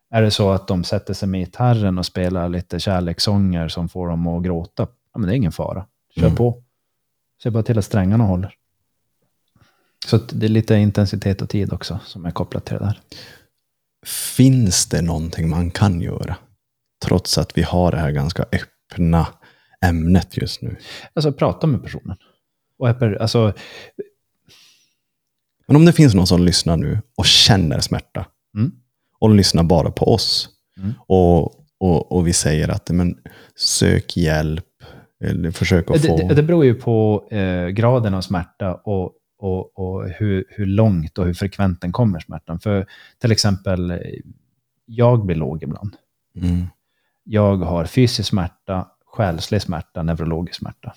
Är det så att de sätter sig med gitarren och spelar lite kärlekssånger som får dem att gråta, ja, men det är ingen fara. Kör Mm. på. Se bara till att strängarna håller. Så det är lite intensitet och tid också som är kopplat till det där. Finns det någonting man kan göra? Trots att vi har det här ganska öppna ämnet just nu. Alltså prata med personen. Och alltså, Men om det finns någon som lyssnar nu och känner smärta mm, och lyssnar bara på oss Mm. och, och, och vi säger att men, sök hjälp, eller försök att det, få... det, det beror ju på eh, graden av smärta och, och, och hur, hur långt och hur frekvent den kommer smärtan. För till exempel, jag blir låg ibland. Mm. Jag har fysisk smärta, själslig smärta, neurologisk smärta.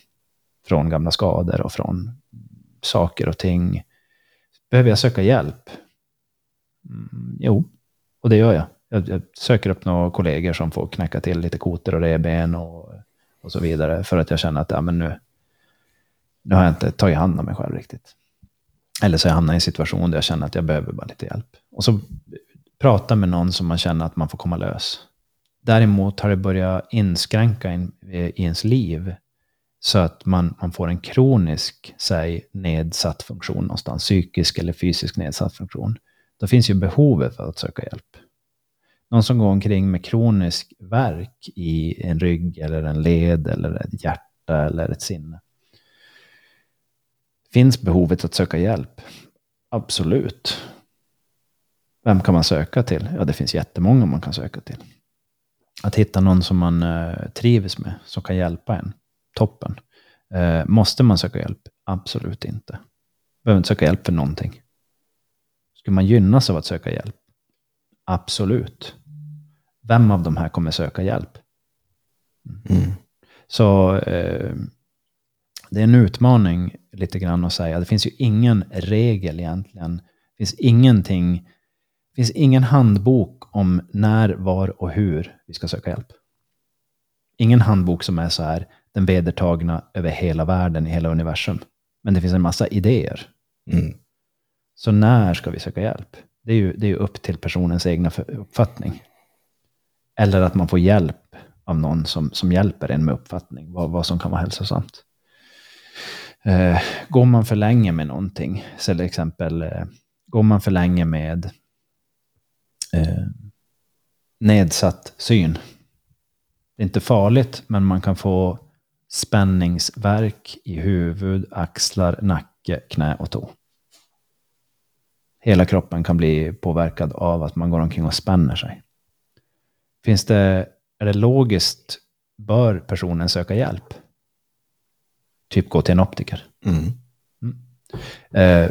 Från gamla skador och från saker och ting. Behöver jag söka hjälp? Mm, jo, och det gör jag. jag. Jag söker upp några kollegor som får knäcka till lite kotor och revben och, och så vidare. För att jag känner att ja, men nu, nu har jag inte tagit hand om mig själv riktigt. Eller så jag hamnar i en situation där jag känner att jag behöver bara lite hjälp. Och så prata med någon som man känner att man får komma lös. Däremot har det börjat inskränka in, eh, i ens liv så att man, man får en kronisk, säg, nedsatt funktion någonstans, psykisk eller fysisk nedsatt funktion. Då finns ju behovet för att söka hjälp. Någon som går omkring med kronisk värk i en rygg eller en led eller ett hjärta eller ett sinne. Finns behovet att söka hjälp? Absolut. Vem kan man söka till? Ja, det finns jättemånga man kan söka till. Att hitta någon som man eh, trivs med, som kan hjälpa en. Toppen. Eh, måste man söka hjälp? Absolut inte. Behöver inte söka hjälp för någonting. Skulle man gynnas av att söka hjälp? Absolut. Vem av de här kommer söka hjälp? Mm. Så eh, det är en utmaning lite grann att säga. Det finns ju ingen regel egentligen. Det finns ingenting. Det finns ingen handbok om när, var och hur vi ska söka hjälp. Ingen handbok som är så här, den vedertagna över hela världen, i hela universum. Men det finns en massa idéer. Mm. Så när ska vi söka hjälp? Det är ju, det är ju upp till personens egna uppfattning. Eller att man får hjälp av någon som, som hjälper en med uppfattning, vad, vad som kan vara hälsosamt. Eh, går man för länge med någonting, så till exempel eh, går man för länge med eh, nedsatt syn. Det är inte farligt, men man kan få spänningsverk i huvud, axlar, nacke, knä och tå. Hela kroppen kan bli påverkad av att man går omkring och spänner sig. Finns det, är det logiskt, bör personen söka hjälp? Typ gå till en optiker. Mm. Eh,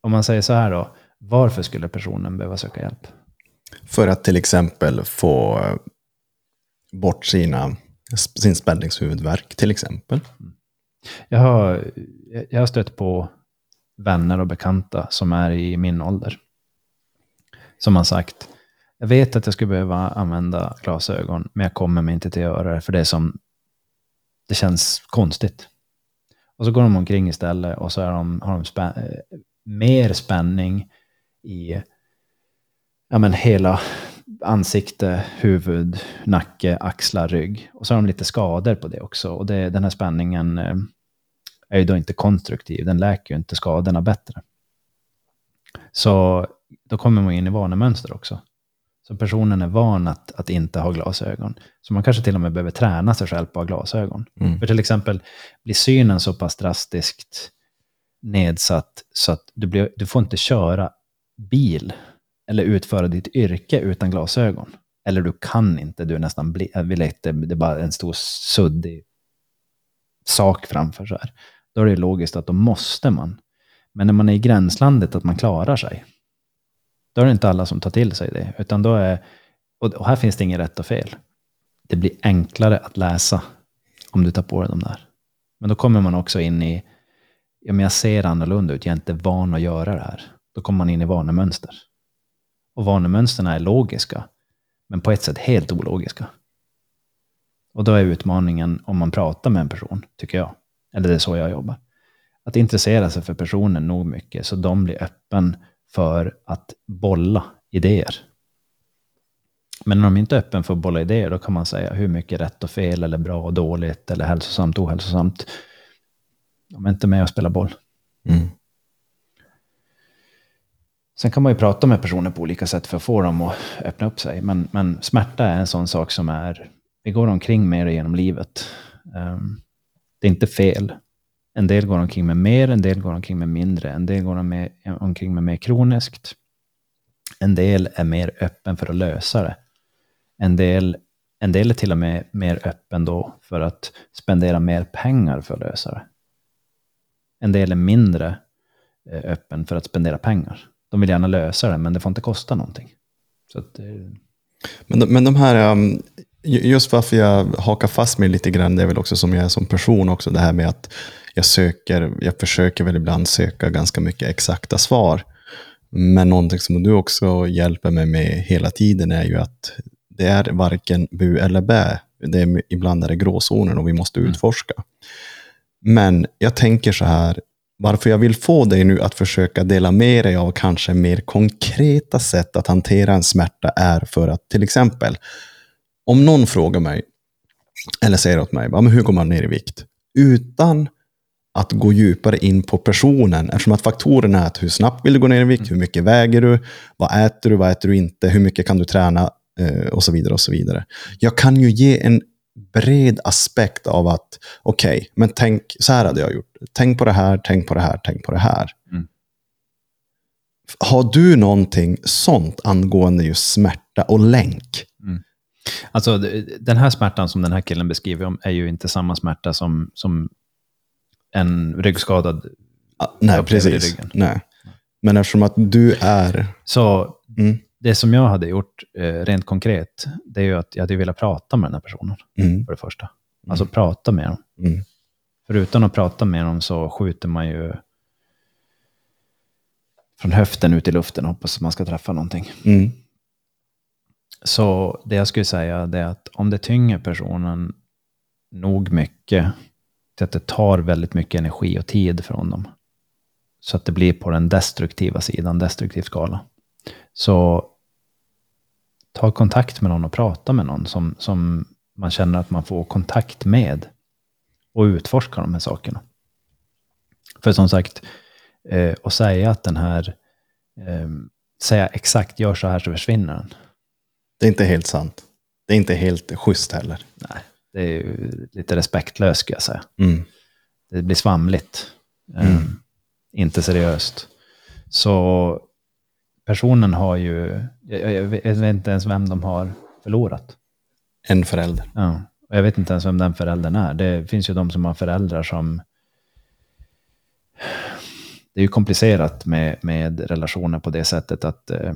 om man säger så här då, varför skulle personen behöva söka hjälp? För att till exempel få bort sina, sin spänningshuvudvärk till exempel. Jag har, jag har stött på vänner och bekanta som är i min ålder. Som har sagt, jag vet att jag skulle behöva använda glasögon, men jag kommer mig inte till att göra det, för det som, det känns konstigt. Och så går de omkring istället och så är de, har de spä, eh, mer spänning i ja, men hela ansikte, huvud, nacke, axlar, rygg. Och så har de lite skador på det också. Och det, den här spänningen eh, är ju då inte konstruktiv. Den läker ju inte skadorna bättre. Så då kommer man in i vanemönster också. Så personen är van att, att inte ha glasögon. Så man kanske till och med behöver träna sig själv på att ha glasögon. Mm. För till exempel blir synen så pass drastiskt nedsatt så att du, blir, du får inte köra bil eller utföra ditt yrke utan glasögon. Eller du kan inte, du är nästan bli, äh, det är bara en stor suddig sak framför så här. Då är det logiskt att då måste man. Men när man är i gränslandet att man klarar sig, då är det inte alla som tar till sig det. Utan då är, och här finns det inget rätt och fel. Det blir enklare att läsa om du tar på dig de där. Men då kommer man också in i, ja men jag ser annorlunda ut, jag är inte van att göra det här. Då kommer man in i vanemönster. Och vanemönsterna är logiska. men på ett sätt helt ologiska. Och då är utmaningen om man pratar med en person, tycker jag. Eller det är så jag jobbar. Att intressera sig för personen nog mycket så de blir öppen för att bolla idéer. Men när de inte är öppen för att bolla idéer, då kan man säga hur mycket rätt och fel, eller bra och dåligt, eller hälsosamt och ohälsosamt. De är inte med och spelar boll. Mm. Sen kan man ju prata med personer på olika sätt för att få dem att öppna upp sig. Men, men smärta är en sån sak som är, vi går omkring med det genom livet. Um, det är inte fel. En del går omkring med mer, en del går omkring med mindre, en del går med, omkring med mer kroniskt. En del är mer öppen för att lösa det. En del, en del är till och med mer öppen då för att spendera mer pengar för att lösa det. En del är mindre eh, öppen för att spendera pengar. De vill gärna lösa det, men det får inte kosta någonting. Så att, eh, Men, de, men de här, ehm, just varför jag hakar fast mig lite grann, det är väl också som jag är som person också, det här med att jag söker, jag försöker väl ibland söka ganska mycket exakta svar. Men någonting som du också hjälper mig med hela tiden är ju att det är varken bu eller bä. Det är, ibland är det gråzoner och vi måste utforska. Men jag tänker så här, varför jag vill få dig nu att försöka dela med dig av kanske mer konkreta sätt att hantera en smärta är för att till exempel, om någon frågar mig, eller säger åt mig, "Ja, men hur går man ner i vikt? Utan att gå djupare in på personen, eftersom att faktorerna är att hur snabbt vill du gå ner i vikt, hur mycket väger du, vad äter du, vad äter du inte, hur mycket kan du träna eh, och så vidare. och så vidare. Jag kan ju ge en bred aspekt av att, okej, men tänk, så här hade jag gjort. Tänk på det här, tänk på det här, tänk på det här. Mm. Har du någonting sånt angående just smärta och länk? Alltså, d- den här smärtan som den här killen beskriver om är ju inte samma smärta som, som en ryggskadad. Ah, nej, precis. Nej. Men eftersom att du är... Så Mm, det som jag hade gjort eh, rent konkret, det är ju att jag hade velat prata med den här personen, mm, för det första. Alltså prata med dem. mm, För utan att prata med dem så skjuter man ju från höften ut i luften och hoppas att man ska träffa någonting. mm, Så det jag skulle säga är att om det tynger personen nog mycket till att det tar väldigt mycket energi och tid från dem. Så att det blir på den destruktiva sidan, destruktiv skala. Så ta kontakt med någon och prata med någon som, som man känner att man får kontakt med. Och utforska de här sakerna. För som sagt, eh, att säga att den här, eh, säga exakt gör så här så försvinner den. Det är inte helt sant. Det är inte helt schysst heller. Nej, det är ju lite respektlöst ska jag säga. Mm. Det blir svamligt. Eh, inte seriöst. Så personen har ju, jag, jag vet inte ens vem de har förlorat. En förälder. Ja. Och jag vet inte ens vem den föräldern är. Det finns ju de som har föräldrar som... Det är ju komplicerat med, med relationer på det sättet att eh,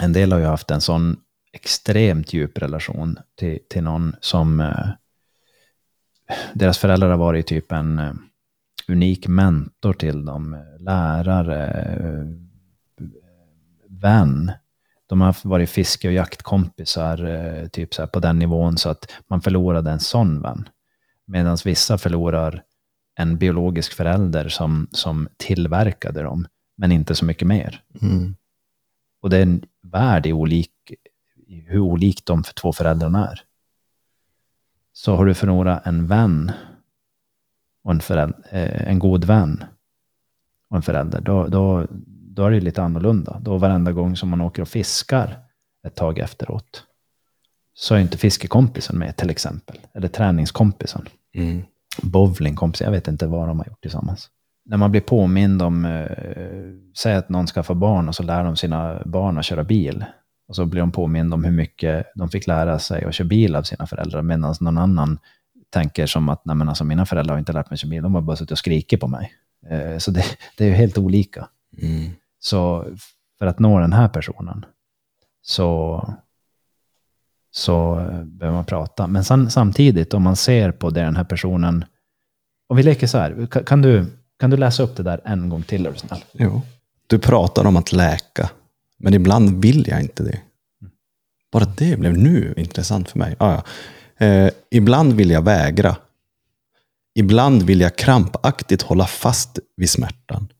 en del har ju haft en sån extremt djup relation till, till någon som... Eh, deras föräldrar har varit typ en eh, unik mentor till dem. eh, Lärare, eh, vän. De har varit fiske och jaktkompisar typ så här på den nivån så att man förlorade en sån vän. Medan vissa förlorar en biologisk förälder som, som tillverkade dem, men inte så mycket mer. Mm. Och det är en värld i olik, hur olik de två föräldrarna är. Så har du förlorat en vän och en, föräld, eh, en god vän och en förälder, då, då, då är det lite annorlunda. Då varenda gång som man åker och fiskar ett tag efteråt så är inte fiskekompisen med till exempel. Eller träningskompisen. Mm. Bowlingkompisen, jag vet inte vad de har gjort tillsammans. När man blir påmind om, eh, säg att någon skaffar barn och så lär de sina barn att köra bil. Och så blir de påmind om hur mycket de fick lära sig att köra bil av sina föräldrar. Medan någon annan tänker som att Nej, men alltså, mina föräldrar har inte lärt mig att köra bil, de har bara suttit och skrikit på mig. Eh, så det, det är ju helt olika. Mm. Så för att nå den här personen så, så eh, behöver man prata. Men sam, samtidigt om man ser på det den här personen, och vi leker så här, kan, kan, du, kan du läsa upp det där en gång till är du snäll? Jo. Du pratar om att läka, men ibland vill jag inte det. Bara det blev nu intressant för mig. Ah, ja. eh, ibland vill jag vägra. Ibland vill jag krampaktigt hålla fast vid smärtan.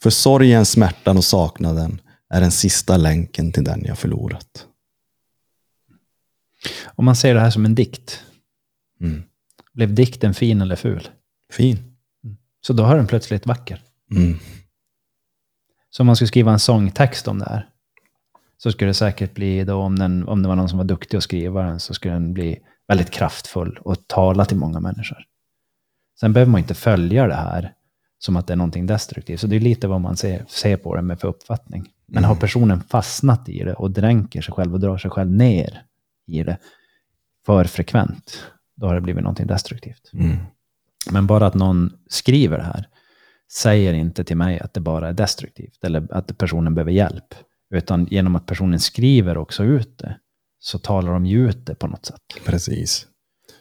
För sorgen, smärtan och saknaden är den sista länken till den jag förlorat. Om man ser det här som en dikt, Mm. blev dikten fin eller ful? Fin. Så då har den plötsligt vacker. Mm. Så om man skulle skriva en sångtext om det här, så skulle det säkert bli, då, om, den, om det var någon som var duktig att skriva den, så skulle den bli väldigt kraftfull och tala till många människor. Sen behöver man inte följa det här som att det är någonting destruktivt. Så det är lite vad man ser, ser på det med för uppfattning. Men har personen fastnat i det och dränker sig själv och drar sig själv ner i det för frekvent, då har det blivit någonting destruktivt. Mm. Men bara att någon skriver det här säger inte till mig att det bara är destruktivt eller att personen behöver hjälp. Utan genom att personen skriver också ut det så talar de ju ut det på något sätt. Precis.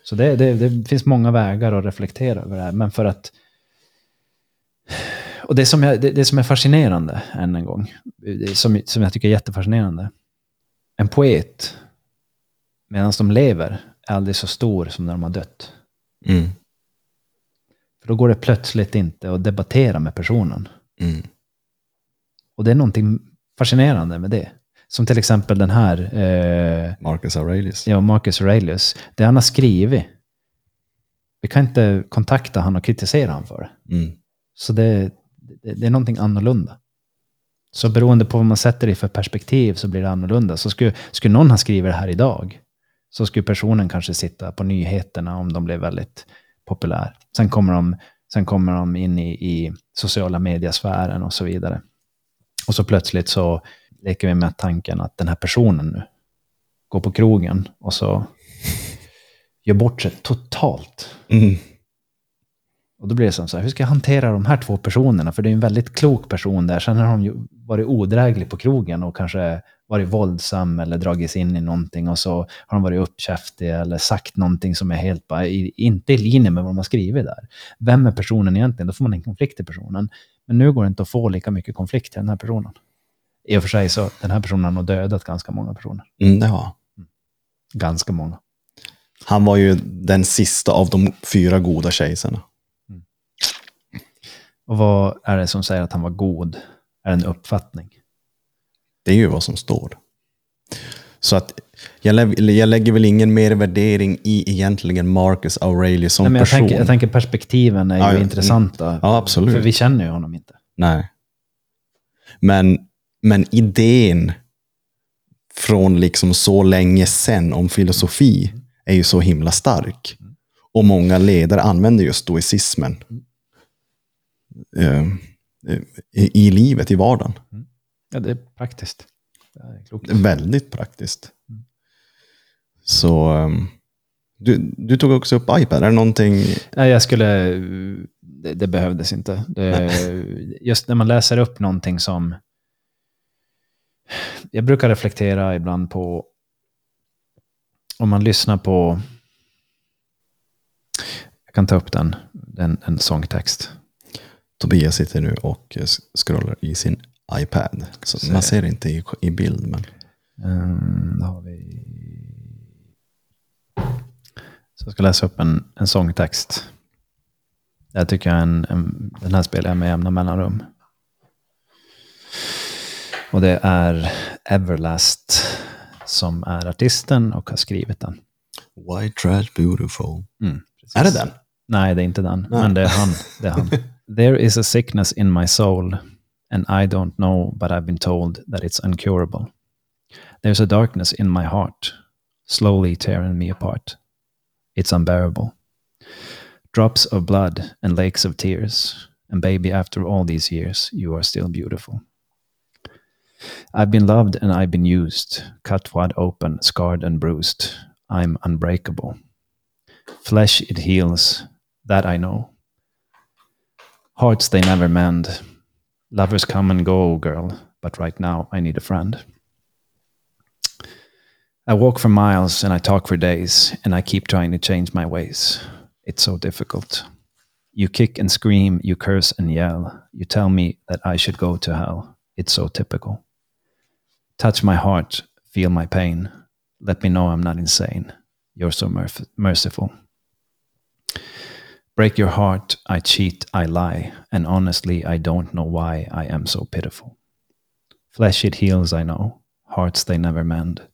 Så det, det, det finns många vägar att reflektera över det här. Men för att... Och det som, jag, det, det som är fascinerande, än en gång, som, som jag tycker är jättefascinerande. En poet, medan de lever, är aldrig så stor som när de har dött. Mm. För då går det plötsligt inte att debattera med personen. Mm. Och det är någonting fascinerande med det. Som till exempel den här, eh, Marcus Aurelius. ja, Marcus Aurelius. Det han har skrivit, vi kan inte kontakta han och kritisera han för det. Mm. Så det, det, det är någonting annorlunda. Så beroende på vad man sätter i för perspektiv så blir det annorlunda. Så skulle, skulle någon ha skrivit det här idag, så skulle personen kanske sitta på nyheterna om de blev väldigt populär. Sen kommer de, sen kommer de in i, i sociala mediasfären och så vidare. Och så plötsligt så leker vi med tanken att den här personen nu går på krogen och så gör bort sig totalt. Mm. Och då blir det som så här, hur ska jag hantera de här två personerna? För det är en väldigt klok person där. Sen har de ju varit odräglig på krogen och kanske varit våldsam eller dragits in i någonting och så har de varit uppkäftiga eller sagt någonting som är helt bara i, inte i linje med vad de har skrivit där. Vem är personen egentligen? Då får man en konflikt i personen. Men nu går det inte att få lika mycket konflikt till den här personen. I och för sig så, den här personen har dödat ganska många personer. Mm, det har han. Ganska många. Han var ju den sista av de fyra goda kejsarna. Och vad är det som säger att han var god? Är en uppfattning? Det är ju vad som står. Så att jag, lä- jag lägger väl ingen mer värdering i egentligen Marcus Aurelius som Nej, men jag, person. tänker, jag tänker perspektiven är ju Ja, ja. intressanta. Ja, absolut. För vi känner ju honom inte. Nej. Men, men idén från liksom så länge sedan om filosofi är ju så himla stark. Och många ledare använder just stoicismen eh, i, i livet, i vardagen. Ja, det är praktiskt. Det är klokt. Väldigt praktiskt. Så ehm, du, du tog också upp iPad. Är det någonting? Nej, jag skulle... Det, det behövdes inte. Det, just när man läser upp någonting som... Jag brukar reflektera ibland på... Om man lyssnar på... Jag kan ta upp den. En, en sångtext. Tobias sitter nu och scrollar i sin iPad. Så Se. man ser inte i, i bild. Men... Um, då har vi... Så jag ska läsa upp en, en sångtext. Jag tycker jag en, en, den här spelar jag med jämna mellanrum. Och det är Everlast som är artisten och har skrivit den. White trash beautiful. Mm. Är det den? Nej, det är inte den. Nej. Men det är han. Det är han. There is a sickness in my soul and I don't know but I've been told that it's uncurable. There's a darkness in my heart slowly tearing me apart. It's unbearable. Drops of blood and lakes of tears. And baby, after all these years, you are still beautiful. I've been loved and I've been used, cut wide open, scarred and bruised. I'm unbreakable. Flesh it heals, that I know. Hearts they never mend. Lovers come and go, girl, but right now I need a friend. I walk for miles and I talk for days, and I keep trying to change my ways. It's so difficult. You kick and scream, you curse and yell. You tell me that I should go to hell. It's so typical. Touch my heart, feel my pain. Let me know I'm not insane. You're so merciful. Break your heart, I cheat, I lie, and honestly, I don't know why I am so pitiful. Flesh it heals, I know, hearts they never mend.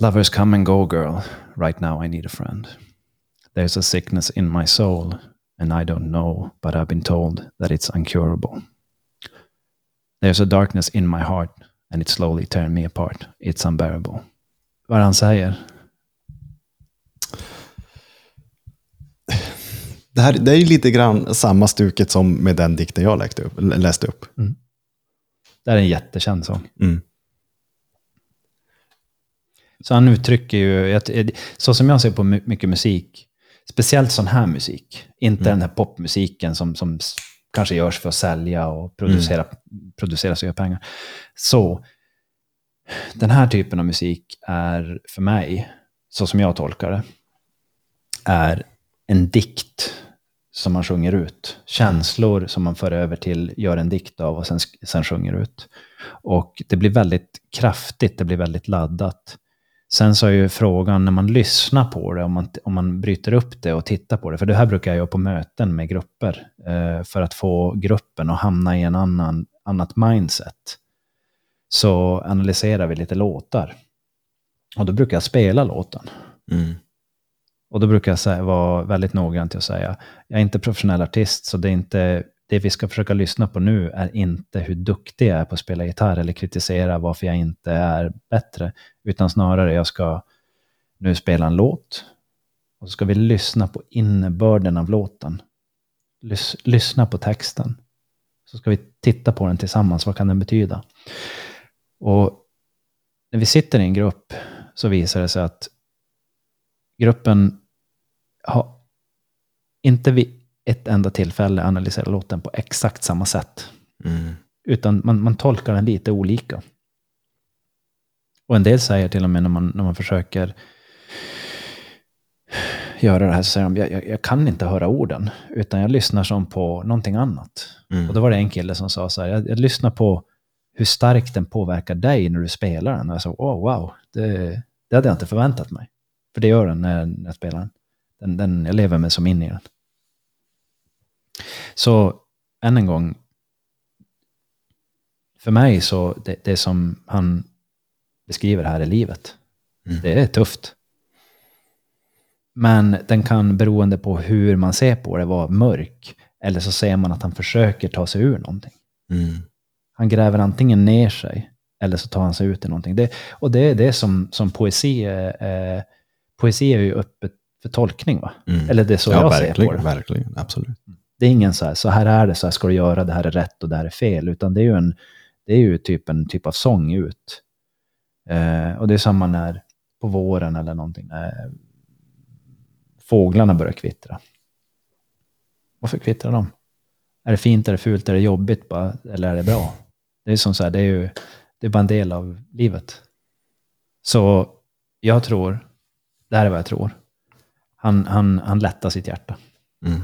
Lovers come and go, girl. Right now, I need a friend. There's a sickness in my soul, and I don't know, but I've been told that it's uncurable. There's a darkness in my heart, and it's slowly tearing me apart. It's unbearable. Vad han säger? Det, här, det är ju lite grann samma stuket som med den dikten jag läste upp. Läste upp. Det är en jättekänd sång. Mm. Så han uttrycker ju, jag- så som jag ser på my- mycket musik, speciellt sån här musik, inte den här popmusiken som, som kanske görs för att sälja och producera, producera och göra pengar. Så den här typen av musik är för mig, så som jag tolkar det, är en dikt som man sjunger ut. Känslor som man för över till, gör en dikt av och sen, sen sjunger ut. Och det blir väldigt kraftigt, det blir väldigt laddat. Sen så är ju frågan när man lyssnar på det, om man, om man bryter upp det och tittar på det, för det här brukar jag göra på möten med grupper, eh, för att få gruppen att hamna i en annan, annat mindset. Så analyserar vi lite låtar. Och då brukar jag spela låten. Mm. Och då brukar jag säga, vara väldigt noggrann till att säga, jag är inte professionell artist, så det är inte, det vi ska försöka lyssna på nu är inte hur duktig jag är på att spela gitarr eller kritisera varför jag inte är bättre, utan snarare jag ska nu spela en låt och så ska vi lyssna på innebörden av låten. Lys, lyssna på texten. Så ska vi titta på den tillsammans, vad kan den betyda? Och när vi sitter i en grupp så visar det sig att gruppen har inte vid ett enda tillfälle analyserat låten på exakt samma sätt. Mm. Utan man, man tolkar den lite olika. Och en del säger till och med när man, när man försöker göra det här så säger de, jag, jag, jag kan inte höra orden, utan jag lyssnar som på någonting annat. Mm. Och då var det en kille som sa så här, jag, jag lyssnar på hur starkt den påverkar dig när du spelar den. Och jag sa, oh, wow, det, det hade jag inte förväntat mig. För det gör den när, när jag spelar den. den, den jag lever mig som in i den. Så än en gång, för mig så, det, det som han beskriver här är livet. Mm. Det är tufft. Men den kan, beroende på hur man ser på det, vara mörk. Eller så ser man att han försöker ta sig ur någonting. Mm. Han gräver antingen ner sig, eller så tar han sig ut i någonting. Det, och det är det som, som poesi är. Poesi är ju öppet för tolkning, va? Mm. Eller det är så ja, jag ser på det. verkligen. Absolut. Det är ingen så här, så här är det, så här ska du göra, det här är rätt och det här är fel. Utan det är ju, en, det är ju typ en typ av sång ut. Eh, och det är samma när på våren eller någonting, när fåglarna börjar kvittra. Varför kvittrar de? Är det fint, är det fult, är det jobbigt bara, eller är det bra? Det är som så här, det är ju det är bara en del av livet. Så jag tror, det här är vad jag tror, han, han, han lättar sitt hjärta. Mm.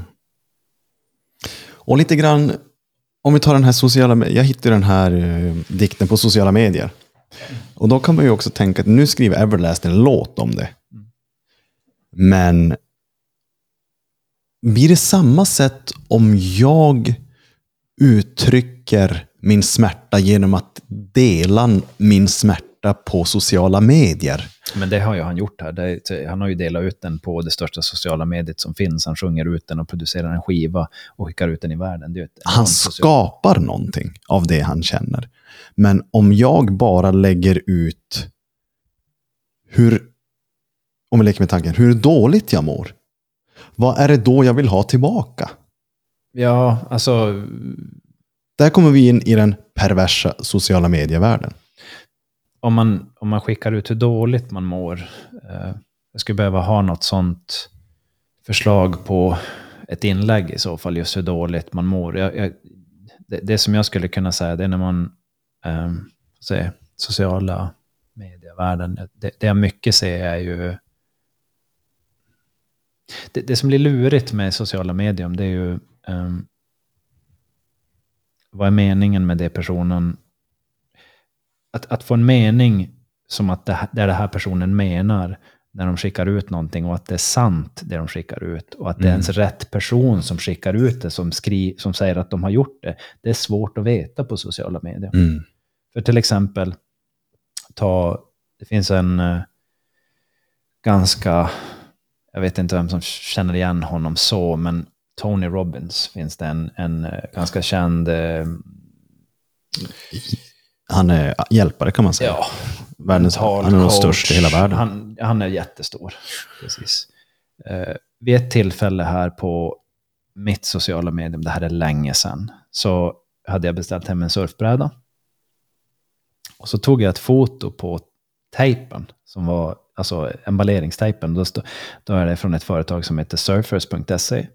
Och lite grann, om vi tar den här sociala, jag hittade den här eh, dikten på sociala medier. Och då kan man ju också tänka att nu skriver Everlast en låt om det. Men blir det samma sätt om jag uttrycker min smärta genom att dela min smärta på sociala medier? Men det har ju han gjort här. Det, han har ju delat ut den på det största sociala mediet som finns. Han sjunger ut den och producerar en skiva och skickar ut den i världen. Han skapar någonting av det han känner. Men om jag bara lägger ut hur, om jag leker med tanken, hur dåligt jag mår. Vad är det då jag vill ha tillbaka? Ja, alltså... Där kommer vi in i den perversa sociala medievärlden. Om man, om man skickar ut hur dåligt man mår. Eh, jag skulle behöva ha något sånt förslag på ett inlägg i så fall, just hur dåligt man mår. Jag, jag, det, det som jag skulle kunna säga, det är när man... Eh, se, sociala medievärlden. Det, det jag mycket ser är ju... Det, det som blir lurigt med sociala medier, det är ju... Eh, vad är meningen med det personen att, att få en mening som att det, det är det här personen menar när de skickar ut någonting och att det är sant det de skickar ut och att det är ens rätt person som skickar ut det som, skri, som säger att de har gjort det. Det är svårt att veta på sociala medier. Mm. För till exempel, ta, det finns en eh, ganska, jag vet inte vem som känner igen honom så, men Tony Robbins finns det en, en eh, ganska känd, eh, Han är hjälpare kan man säga. ja, Världens, han är nog störst i hela världen. Han, han är jättestor. Precis. Eh, vid ett tillfälle här på mitt sociala medium, det här är länge sedan, så hade jag beställt hem en surfbräda. Och så tog jag ett foto på tejpen, som var alltså emballeringstejpen. Då, stå, då är det från ett företag som heter surfers.se.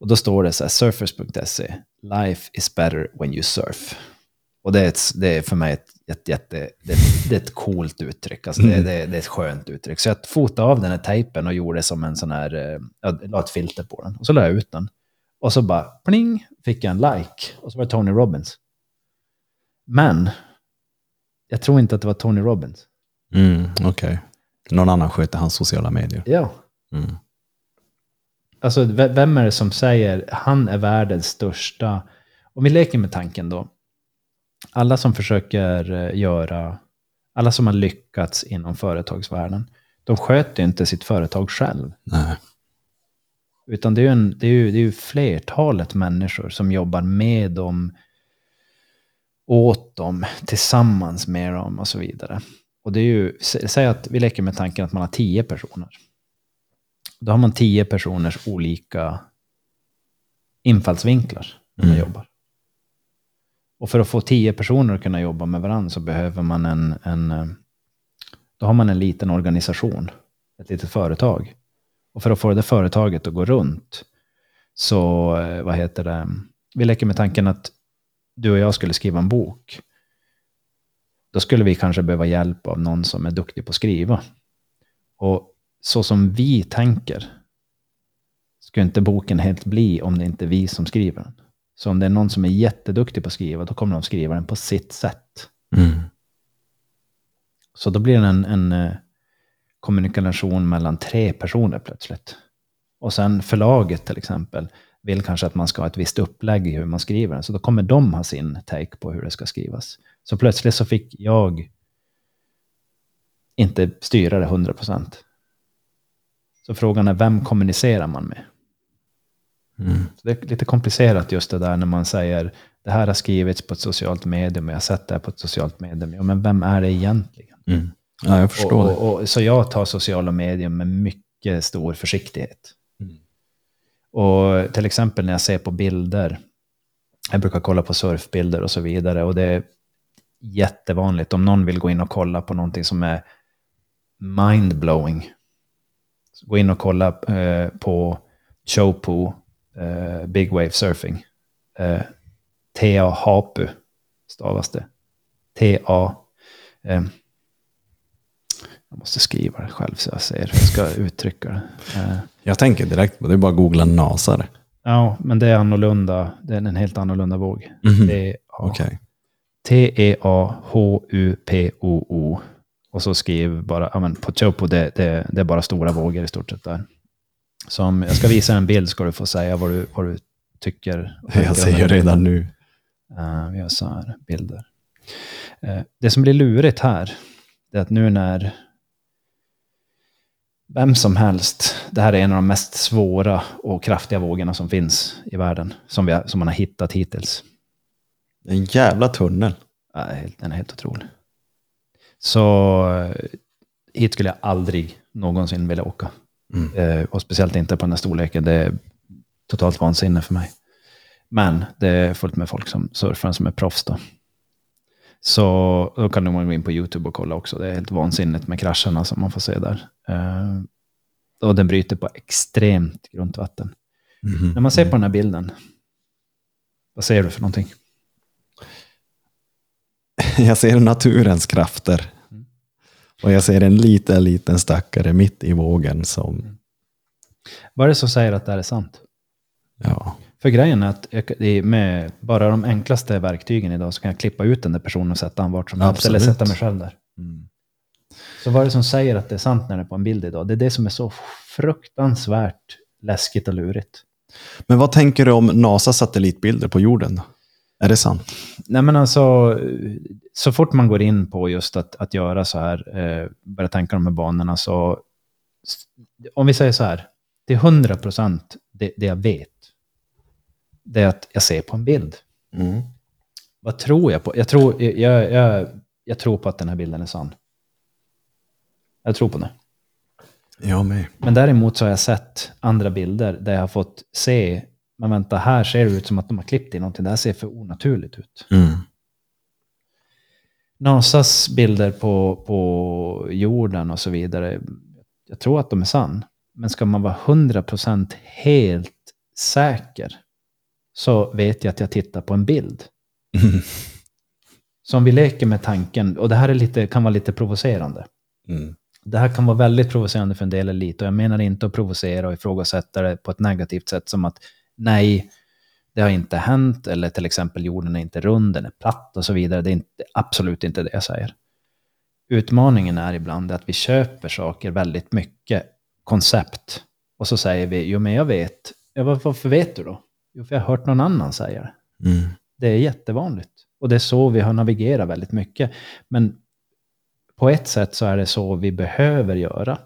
Och då står det så här, surfers.se, life is better when you surf. Och det är, ett, det är för mig ett, ett, jätte, det, det är ett coolt uttryck. Alltså det, det, det är ett skönt uttryck. Så jag fotade av den här tejpen och gjorde som en sån här, eh, jag la ett filter på den. Och så la jag ut den. Och så bara, pling, fick jag en like. Och så var det Tony Robbins. Men, jag tror inte att det var Tony Robbins. Mm, Okej. Någon annan sköter hans sociala medier. Ja. Mm. Alltså, ve- vem är det som säger han är världens största? Om vi leker med tanken då. Alla som försöker eh, göra, alla som har lyckats inom företagsvärlden, de sköter inte sitt företag själv. Nej. Utan det är en, det är ju, det är ju flertalet människor som jobbar med dem, åt dem, tillsammans med dem och så vidare. Och det är ju, sä- säg att vi leker med tanken att man har tio personer. Då har man tio personers olika infallsvinklar när man Mm. jobbar. Och för att få tio personer att kunna jobba med varandra så behöver man en, en eh, då har man en liten organisation, ett litet företag. Och för att få det företaget att gå runt så, eh, vad heter det, vi leker med tanken att du och jag skulle skriva en bok. Då skulle vi kanske behöva hjälp av någon som är duktig på att skriva. Och så som vi tänker skulle inte boken helt bli om det inte är vi som skriver den. Så om det är någon som är jätteduktig på att skriva, då kommer de skriva den på sitt sätt. Mm. Så då blir det en, en eh, kommunikation mellan tre personer plötsligt. Och sen förlaget till exempel vill kanske att man ska ha ett visst upplägg i hur man skriver den. Så då kommer de ha sin take på hur det ska skrivas. Så plötsligt så fick jag inte styra det 100 procent. Så frågan är, vem kommunicerar man med? Mm. Det är lite komplicerat just det där när man säger, det här har skrivits på ett socialt medium, och jag har sett det här på ett socialt medium. Ja, men vem är det egentligen? Mm. Ja, jag förstår Och, och, och, så jag tar sociala medier med mycket stor försiktighet. Mm. Och till exempel när jag ser på bilder, jag brukar kolla på surfbilder och så vidare, och det är jättevanligt om någon vill gå in och kolla på någonting som är mindblowing. Gå in och kolla eh, på Chopu, eh, Big Wave Surfing. Eh, T-A Hapu stavas det. T-A... Eh, jag måste skriva det själv så jag ser hur jag ska uttrycka det. Eh, Jag tänker direkt på det, är bara att googla NASA. ja, men det är annorlunda. Det är en helt annorlunda våg. Det är Okej. T-E-A-H-U-P-O-O. Och så skriv bara, ja men på Chopo, det, det, det är bara stora vågor i stort sett där. Så om jag ska visa en bild ska du få säga vad du, vad du tycker. Jag bilden. redan nu. Eh, vi har så här bilder. Eh, det som blir lurigt här, det är att nu när vem som helst, det här är en av de mest svåra och kraftiga vågorna som finns i världen, som, vi som man har hittat hittills. En jävla tunnel. Ja, Den är helt otrolig. Så eh, hit skulle jag aldrig någonsin vilja åka. Mm. Eh, och speciellt inte på den här storleken. Det är totalt vansinne för mig. Men det är fullt med folk som surfar som är proffs då. Så då kan man gå in på YouTube och kolla också. Det är helt vansinnigt med krascherna som man får se där. Eh, och den bryter på extremt grunt vatten. Mhm. När man ser på den här bilden, vad ser du för någonting? Jag ser naturens krafter. Och jag ser en liten, liten stackare mitt i vågen som, Vad är det som säger att det här är sant? ja, För grejen är att med bara de enklaste verktygen idag så kan jag klippa ut den där personen och sätta han vart som helst. Eller sätta mig själv där. Mm. Så vad är det som säger att det är sant när det är på en bild idag? Det är det som är så fruktansvärt läskigt och lurigt. Men vad tänker du om NASAs satellitbilder på jorden? Är det sant? Nej men alltså, så fort man går in på just att, att göra så här, eh, börja tänka de här banorna, så om vi säger så här, det är 100 procent det, det jag vet. Det är att jag ser på en bild. Mm. Vad tror jag på? Jag tror, jag, jag, jag tror på att den här bilden är sann. Jag tror på det. Jag med. Men däremot så har jag sett andra bilder där jag har fått se, men vänta, här ser det ut som att de har klippt in någonting. Det här ser för onaturligt ut. Mm. NASAs bilder på, på jorden och så vidare, jag tror att de är sann. Men ska man vara 100% helt säker så vet jag att jag tittar på en bild. Mm. Så om vi leker med tanken, och det här är lite, kan vara lite provocerande. Mm. Det här kan vara väldigt provocerande för en del elit och jag menar inte att provocera och ifrågasätta det på ett negativt sätt som att nej, det har inte hänt eller till exempel jorden är inte rund, den är platt och så vidare. Det är inte, absolut inte det jag säger. Utmaningen är ibland att vi köper saker väldigt mycket, koncept, och så säger vi, jo men jag vet, ja, var- varför vet du då? Jo, för jag har hört någon annan säga det. Mm. Det är jättevanligt. Och det är så vi har navigerat väldigt mycket. Men på ett sätt så är det så vi behöver göra.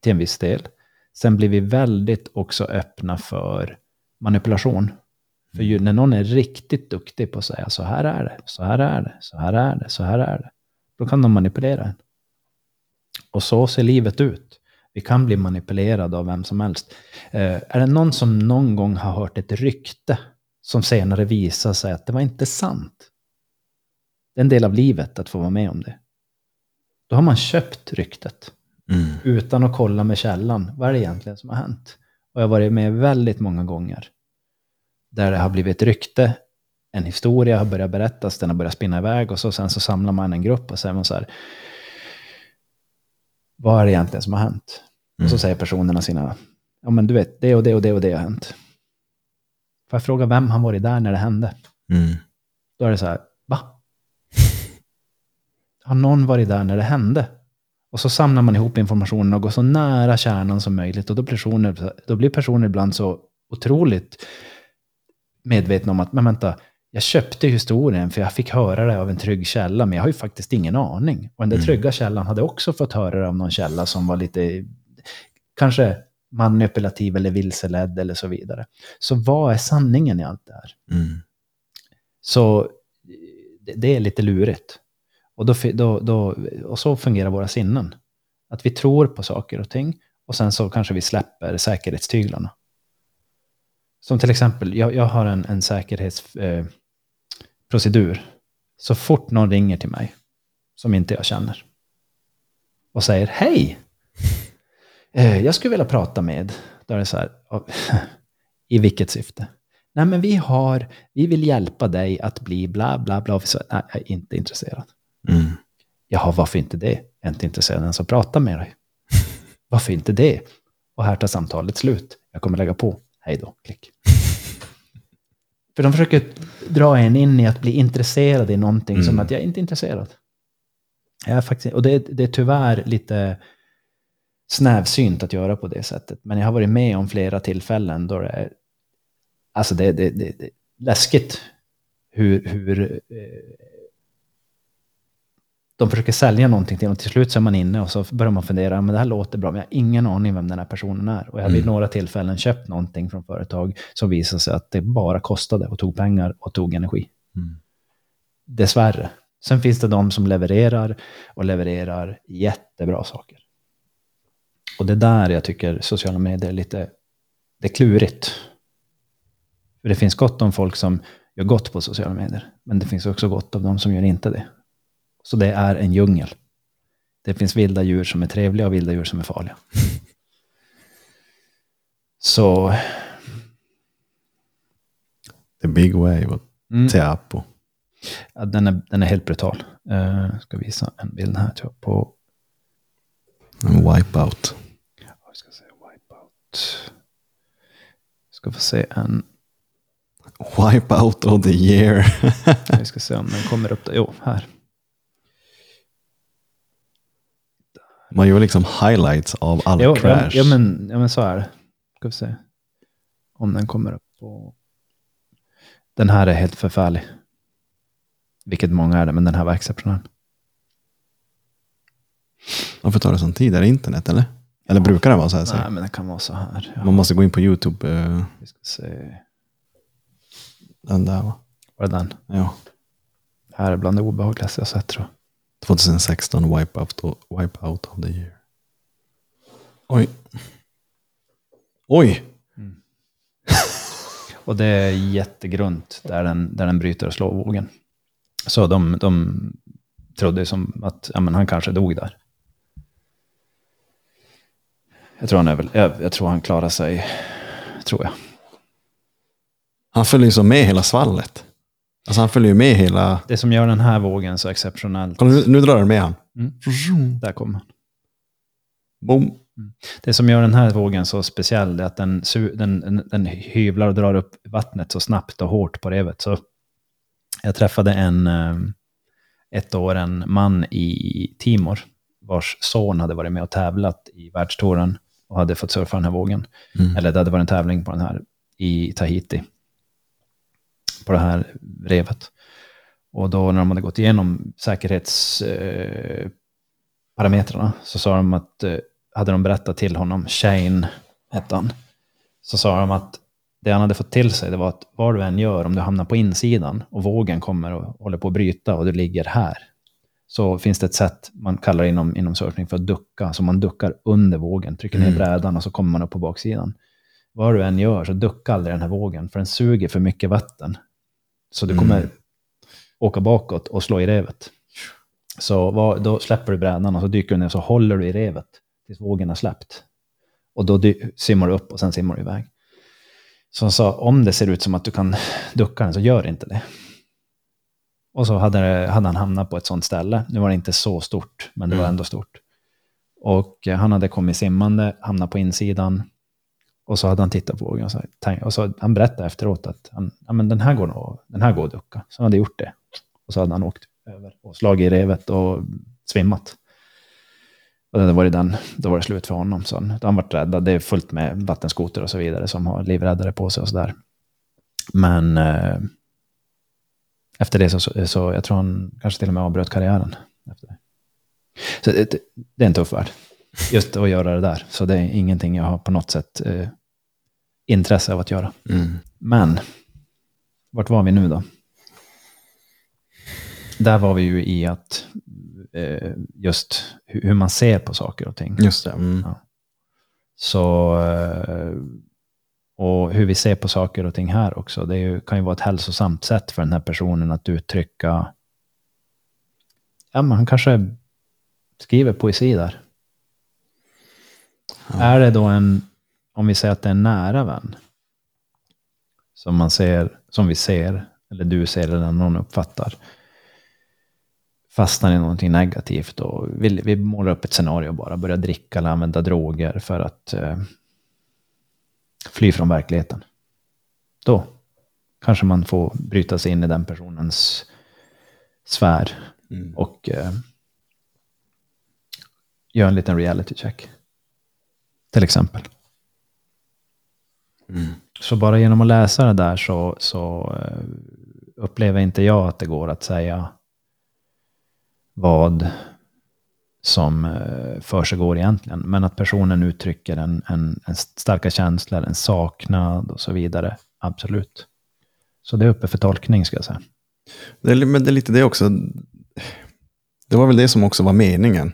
Till en viss del. Sen blir vi väldigt också öppna för manipulation. För ju, när någon är riktigt duktig på att säga så här är det, så här är det, så här är det, så här är det. Då kan de manipulera en. Och så ser livet ut. Vi kan bli manipulerade av vem som helst. Eh, är det någon som någon gång har hört ett rykte som senare visar sig att det var inte sant? Det är en del av livet att få vara med om det. Då har man köpt ryktet Mm. utan att kolla med källan. Vad är det egentligen som har hänt? Och jag har varit med väldigt många gånger där det har blivit ett rykte, en historia har börjat berättas, den har börjat spinna iväg och så sen så samlar man en grupp och säger man så här, vad är det egentligen som har hänt? Och så säger personerna sina, ja men du vet, det och det och det och det har hänt. Får jag fråga vem har varit där när det hände? Mm. Då är det så här, va? Har någon varit där när det hände? Och så samlar man ihop informationen och går så nära kärnan som möjligt. Och då blir personer, då blir personer ibland så otroligt medvetna om att, men vänta, jag köpte historien för jag fick höra det av en trygg källa, men jag har ju faktiskt ingen aning. Och den där Mm. trygga källan hade också fått höra det av någon källa som var lite, kanske manipulativ eller vilseledd eller så vidare. Så vad är sanningen i allt det här? Mm. Så det, det är lite lurigt. Och, då, då, då, och så fungerar våra sinnen. Att vi tror på saker och ting och sen så kanske vi släpper säkerhetstyglarna. Som till exempel, jag, jag har en, en säkerhetsprocedur. Eh, så fort någon ringer till mig som inte jag känner och säger hej, eh, jag skulle vilja prata med, då är det så här, i vilket syfte? Nej, men vi har, vi vill hjälpa dig att bli bla bla bla. Så, nej, jag är inte intresserad. Mm. Jaha, varför inte det? Jag är inte intresserad ens att prata med dig. Varför inte det? Och här tar samtalet slut. Jag kommer lägga på. Hej då, klick. För de försöker dra en in i att bli intresserad i någonting som Mm. att jag är inte intresserad. Jag är faktiskt, och det, är- det är tyvärr lite snävsynt att göra på det sättet. Men jag har varit med om flera tillfällen då det är, alltså det, det, det, det är läskigt hur, hur eh, de försöker sälja någonting till och till slut så är man inne och så börjar man fundera, men det här låter bra, men jag har ingen aning vem den här personen är. Och jag har vid Mm. några tillfällen köpt någonting från företag som visade sig att det bara kostade och tog pengar och tog energi. Mm. Dessvärre. Sen finns det de som levererar och levererar jättebra saker. Och det är där jag tycker sociala medier är lite, det är klurigt. För det finns gott om folk som gör gott på sociala medier, men det finns också gott av de som gör inte det. Så det är en djungel. Det finns vilda djur som är trevliga och vilda djur som är farliga. Så, The big wave. mm, Teapo. ja, den, är, den är helt brutal. Uh, jag ska visa en bild här tror jag, på En wipeout. Ja, vi ska se wipeout. Ska få se en Wipeout of the year. Vi ska se om den kommer upp där. Jo, här. Man gör liksom highlights av all Jo, crash. ja, ja, men, ja, men så är det. Ska vi se. Om den kommer upp på... Den här är helt förfärlig. Vilket många är det, men den här var exceptionell. Varför tar det sån tid? Är det internet eller? Eller brukar det vara så här? Nej, men det kan vara så här. Ja, Man måste gå in på YouTube. eh, Vi ska se. Den där va? Var det den? Ja. Här är bland det obehagligaste jag sett tror jag. 2016 Wipeout, wipeout of the year. Oj. Oj! Och det är jättegrunt där den, där den bryter och slår vågen. Så de, de trodde som att ja, men han kanske dog där. Jag tror han, är väl, jag, jag tror han klarar sig, tror jag. Han följer så med hela svallet. Alltså han följer ju med hela... Det som gör den här vågen så exceptionellt, Kolla, nu, nu drar den med han. Mm. där kommer han. Boom. Det som gör den här vågen så speciell är att den, den, den, hyvlar och drar upp vattnet så snabbt och hårt på revet. Så jag träffade en eh, ett år en man i Timor vars son hade varit med och tävlat i världstouren och hade fått surfa den här vågen. Mm. Eller det hade varit en tävling på den här i Tahiti. På det här revet. Och då när de hade gått igenom säkerhetsparametrarna eh, så sa de att, eh, hade de berättat till honom, Shane hette han, så sa de att det han hade fått till sig det var att vad du än gör, om du hamnar på insidan och vågen kommer och håller på att bryta och du ligger här, så finns det ett sätt man kallar inom, inom surfing för att ducka. Så man duckar under vågen, trycker ner Mm. brädan och så kommer man upp på baksidan. Vad du än gör så ducka aldrig den här vågen, för den suger för mycket vatten. Så du kommer Mm. åka bakåt och slå i revet. Så vad, då släpper du brädan och så dyker du ner och så håller du i revet tills vågen har släppt. Och då dy- simmar du upp och sen simmar du iväg. Så han sa, om det ser ut som att du kan ducka den så gör inte det. Och så hade, det, hade han hamnat på ett sånt ställe. Nu var det inte så stort, men det var Mm. ändå stort. Och han hade kommit simmande, hamnat på insidan. Och så hade han tittat på vågen och så, och så han berättade efteråt att han, ja, men den, här går nog, den här går att ducka. Så han hade gjort det. Och så hade han åkt över och slagit i revet och svimmat. Och det var det den, då var det slut för honom. Så han, han varit räddad. Det är fullt med vattenskoter och så vidare som har livräddare på sig och sådär. Men eh, efter det så, så, så jag tror han kanske till och med avbröt karriären. Efter det. Så det, det, det är en tuff värld. Just att göra det där. Så det är ingenting jag har på något sätt eh, intresse av att göra. Mm. Men, vart var vi nu då? Där var vi ju i att eh, just hur, man ser på saker och ting. Just det. Mm. Ja. Så, eh, och hur vi ser på saker och ting här också. Det ju, kan ju vara ett hälsosamt sätt för den här personen att uttrycka, ja men han kanske skriver poesi där. Ja. Är det då en, om vi säger att det är en nära vän, som man ser, som vi ser, eller du ser eller någon uppfattar, fastnar i någonting negativt och vi, vi målar upp ett scenario bara, börjar dricka eller använda droger för att eh, fly från verkligheten. Då kanske man får bryta sig in i den personens sfär Mm. och eh, göra en liten reality check. Till exempel. Mm. Så bara genom att läsa det där så, så eh, upplever inte jag att det går att säga vad som eh, försiggår egentligen. Men att personen uttrycker en, en, en starka känslor, en saknad och så vidare. Absolut. Så det är uppe för tolkning ska jag säga. Det är, men det är lite det också. Det var väl det som också var meningen.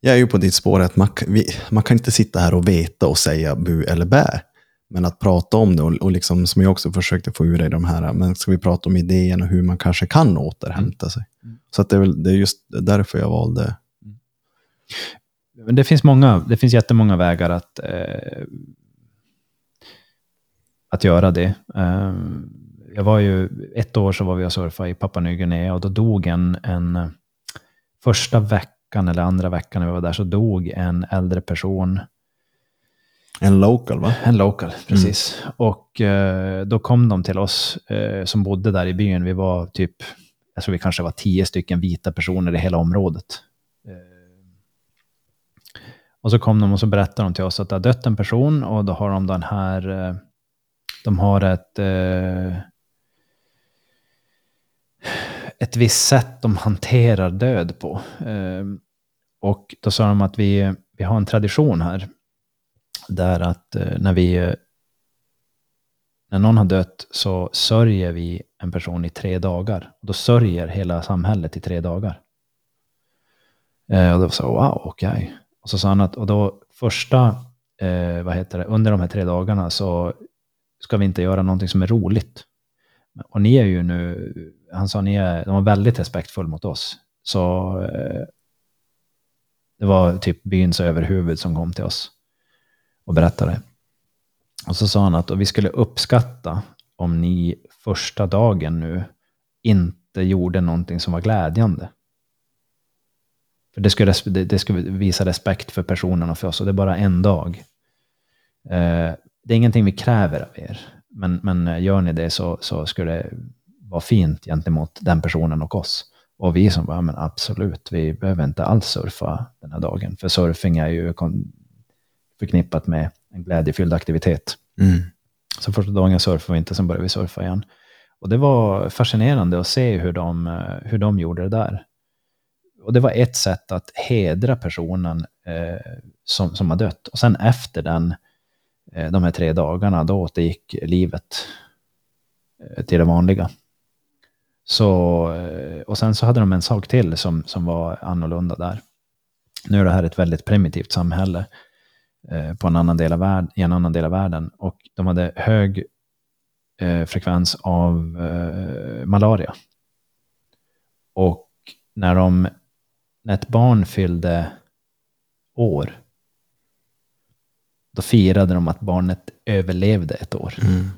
Jag är ju på ditt spår att man, vi, man kan inte sitta här och veta och säga bu eller bä. Men att prata om det och, och liksom, som jag också försökte få ur dig de här, men ska vi prata om idén och hur man kanske kan återhämta sig. Mm. Så att det, är väl, det är just därför jag valde. Men det finns många, det finns jättemånga vägar att, eh, att göra det. Eh, jag var ju, ett år så var vi och surfade i Papua Nya Guinea och då dog en, en, första veckan eller andra veckan när vi var där så dog en äldre person En local va? En local, precis. Och eh, då kom de till oss eh, som bodde där i byn. Vi var typ, jag tror vi kanske var tio stycken vita personer i hela området. Eh, och så kom de och så berättade de till oss att det har dött en person och då har de den här, eh, de har ett, eh, ett visst sätt de hanterar död på. Eh, och då sa de att vi, vi har en tradition här där att eh, när vi när någon har dött så sörjer vi en person i tre dagar. Då sörjer hela samhället i tre dagar. Eh, och då sa jag, wow, okej. Okay. Och så sa han att, och då första, eh, vad heter det, under de här tre dagarna så ska vi inte göra någonting som är roligt. Och ni är ju nu, han sa, ni är, de var väldigt respektfulla mot oss. Så eh, det var typ byns överhuvud som kom till oss och berättade. Och så sa han att vi skulle uppskatta om ni första dagen nu inte gjorde någonting som var glädjande. För det skulle, det skulle visa respekt för personerna för oss och det är bara en dag. Eh, det är ingenting vi kräver av er, men, men eh, gör ni det så, så skulle det vara fint gentemot den personen och oss. Och vi som bara, men absolut, vi behöver inte alls surfa den här dagen. För surfing är ju förknippat med en glädjefylld aktivitet. Mm. Så första dagen surfade vi inte, sen började vi surfa igen. Och det var fascinerande att se hur de, hur de gjorde det där. Och det var ett sätt att hedra personen eh, som, som har dött. Och sen efter den, eh, de här tre dagarna, då återgick livet eh, till det vanliga. Så, eh, och sen så hade de en sak till som, som var annorlunda där. Nu är det här ett väldigt primitivt samhälle. Eh, på en annan del av världen, i en annan del av världen. Och de hade hög eh, frekvens av eh, malaria. Och när, de, när ett barn fyllde år, då firade de att barnet överlevde ett år. Mm.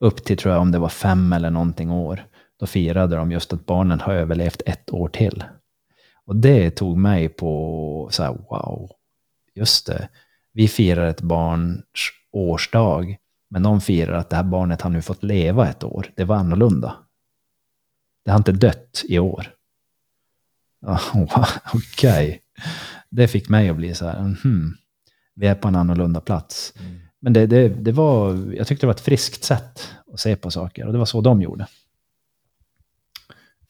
Upp till, tror jag, om det var fem eller någonting år, då firade de just att barnen har överlevt ett år till. Och det tog mig på så här, wow, just det, vi firar ett barns årsdag, men de firar att det här barnet har nu fått leva ett år. Det var annorlunda. Det har inte dött i år. Oh, Okej. Okay. Det fick mig att bli så här, hmm, vi är på en annorlunda plats. Mm. Men det, det, det var, jag tyckte det var ett friskt sätt att se på saker och det var så de gjorde.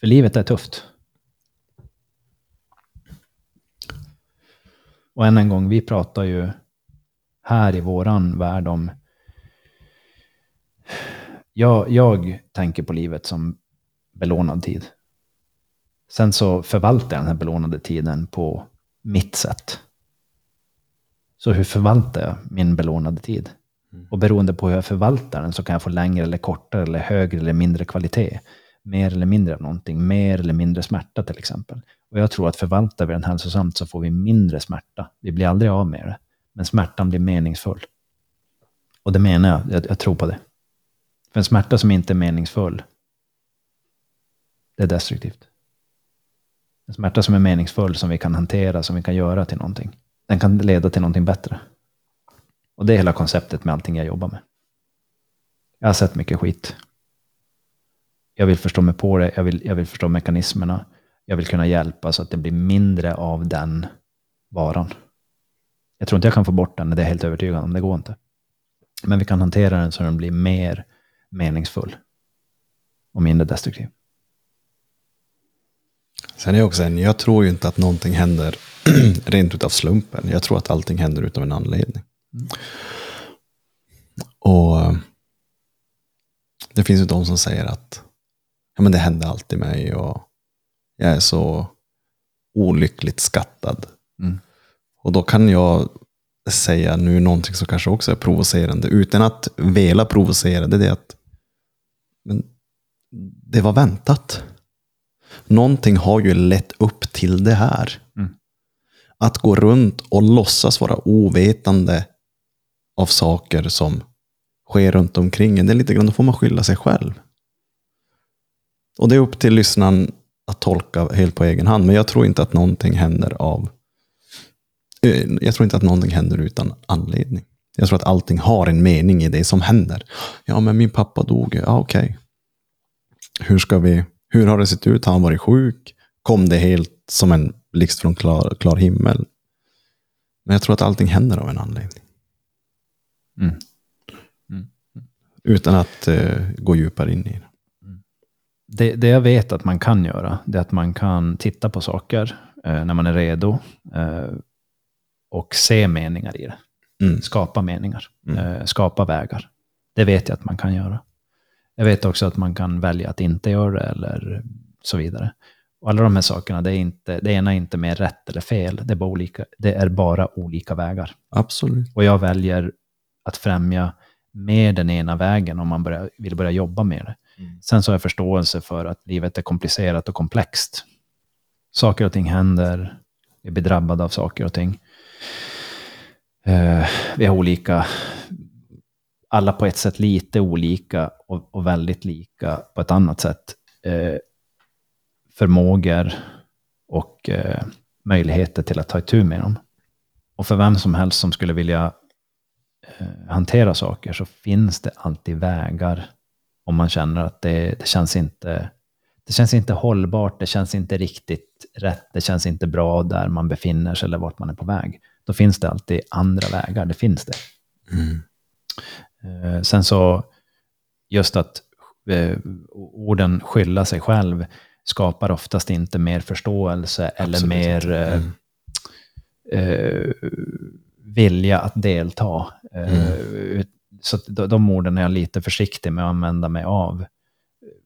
För livet är tufft. Och än en gång, vi pratar ju här i våran värld om... Jag, jag tänker på livet som belånad tid. Sen så förvaltar jag den här belånade tiden på mitt sätt. Så hur förvaltar jag min belånade tid? Mm. Och beroende på hur jag förvaltar den så kan jag få längre eller kortare eller högre eller mindre kvalitet. Mer eller mindre av någonting, mer eller mindre smärta till exempel. Och jag tror att förvaltar vi den hälsosamt så får vi mindre smärta. Vi blir aldrig av med det. Men smärtan blir meningsfull. Och det menar jag, jag, jag tror på det. För en smärta som inte är meningsfull, det är destruktivt. En smärta som är meningsfull, som vi kan hantera, som vi kan göra till någonting, den kan leda till någonting bättre. Och det är hela konceptet med allting jag jobbar med. Jag har sett mycket skit. Jag vill förstå mig på det, jag vill, jag vill förstå mekanismerna. Jag vill kunna hjälpa så att det blir mindre av den varan. Jag tror inte jag kan få bort den, det är helt övertygad om. Det går inte. Men vi kan hantera den så den blir mer meningsfull och mindre destruktiv. Sen är jag också en, jag tror ju inte att någonting händer rent utav slumpen. Jag tror att allting händer utav en anledning. Mm. Och det finns ju de som säger att ja, men det händer alltid mig och jag är så olyckligt skattad. Mm. Och då kan jag säga nu någonting som kanske också är provocerande, utan att vela provocera, det är att men det var väntat. Någonting har ju lett upp till det här. Mm. Att gå runt och låtsas vara ovetande av saker som sker runt omkring en, det är lite grann, då får man skylla sig själv. Och det är upp till lyssnaren att tolka helt på egen hand, men jag tror inte att någonting händer av Eh, jag tror inte att någonting händer utan anledning. Jag tror att allting har en mening i det som händer. Ja, men min pappa dog. Ja, okej. Hur ska vi... Hur har det sett ut? Har han varit sjuk? Kom det helt som en blixt från klar, klar himmel? Men jag tror att allting händer av en anledning. Mm. Utan att eh, gå djupare in i det. Det, det jag vet att man kan göra, det är att man kan titta på saker eh, när man är redo eh, och se meningar i det. Mm. Skapa meningar, Mm. eh, skapa vägar. Det vet jag att man kan göra. Jag vet också att man kan välja att inte göra det eller så vidare. Och alla de här sakerna, det, är inte, det ena är inte mer rätt eller fel, det är, bara olika, det är bara olika vägar. Absolut. Och jag väljer att främja med den ena vägen om man börjar, vill börja jobba med det. Mm. Sen så har jag förståelse för att livet är komplicerat och komplext. Saker och ting händer, vi blir drabbade av saker och ting. Eh, vi har olika, alla på ett sätt lite olika och, och väldigt lika på ett annat sätt. Eh, förmågor och eh, möjligheter till att ta itu med dem. Och för vem som helst som skulle vilja eh, hantera saker så finns det alltid vägar om man känner att det, det, känns inte, det känns inte hållbart, det känns inte riktigt rätt, det känns inte bra där man befinner sig eller vart man är på väg. Då finns det alltid andra vägar, det finns det. Mm. Eh, sen så, just att eh, orden skylla sig själv skapar oftast inte mer förståelse eller Absolut mer inte. eh, Mm. eh, vilja att delta. Ut- Så de, de orden är jag lite försiktig med att använda mig av,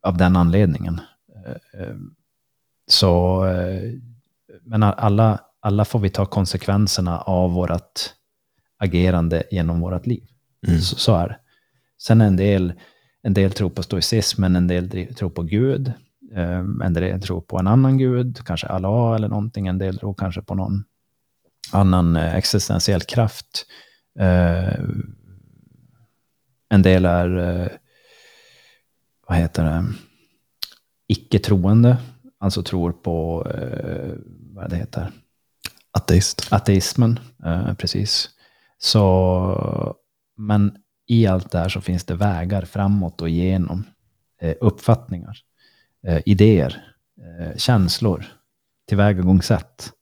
av den anledningen. Eh, eh, Så, eh, men alla, alla får vi ta konsekvenserna av vårt agerande genom vårt liv. Mm. Så, så är det. Sen en del, en del tror på stoicismen, en del tror på Gud. En del tror på en annan gud, kanske Allah eller någonting. En del tror kanske på någon annan existentiell kraft. En del är, eh, vad heter det, icke-troende. Alltså tror på, eh, vad det heter, Ateist. ateismen, eh, precis. Så, men i allt det här så finns det vägar framåt och igenom. Uppfattningar, idéer, känslor, tillvägagångssätt.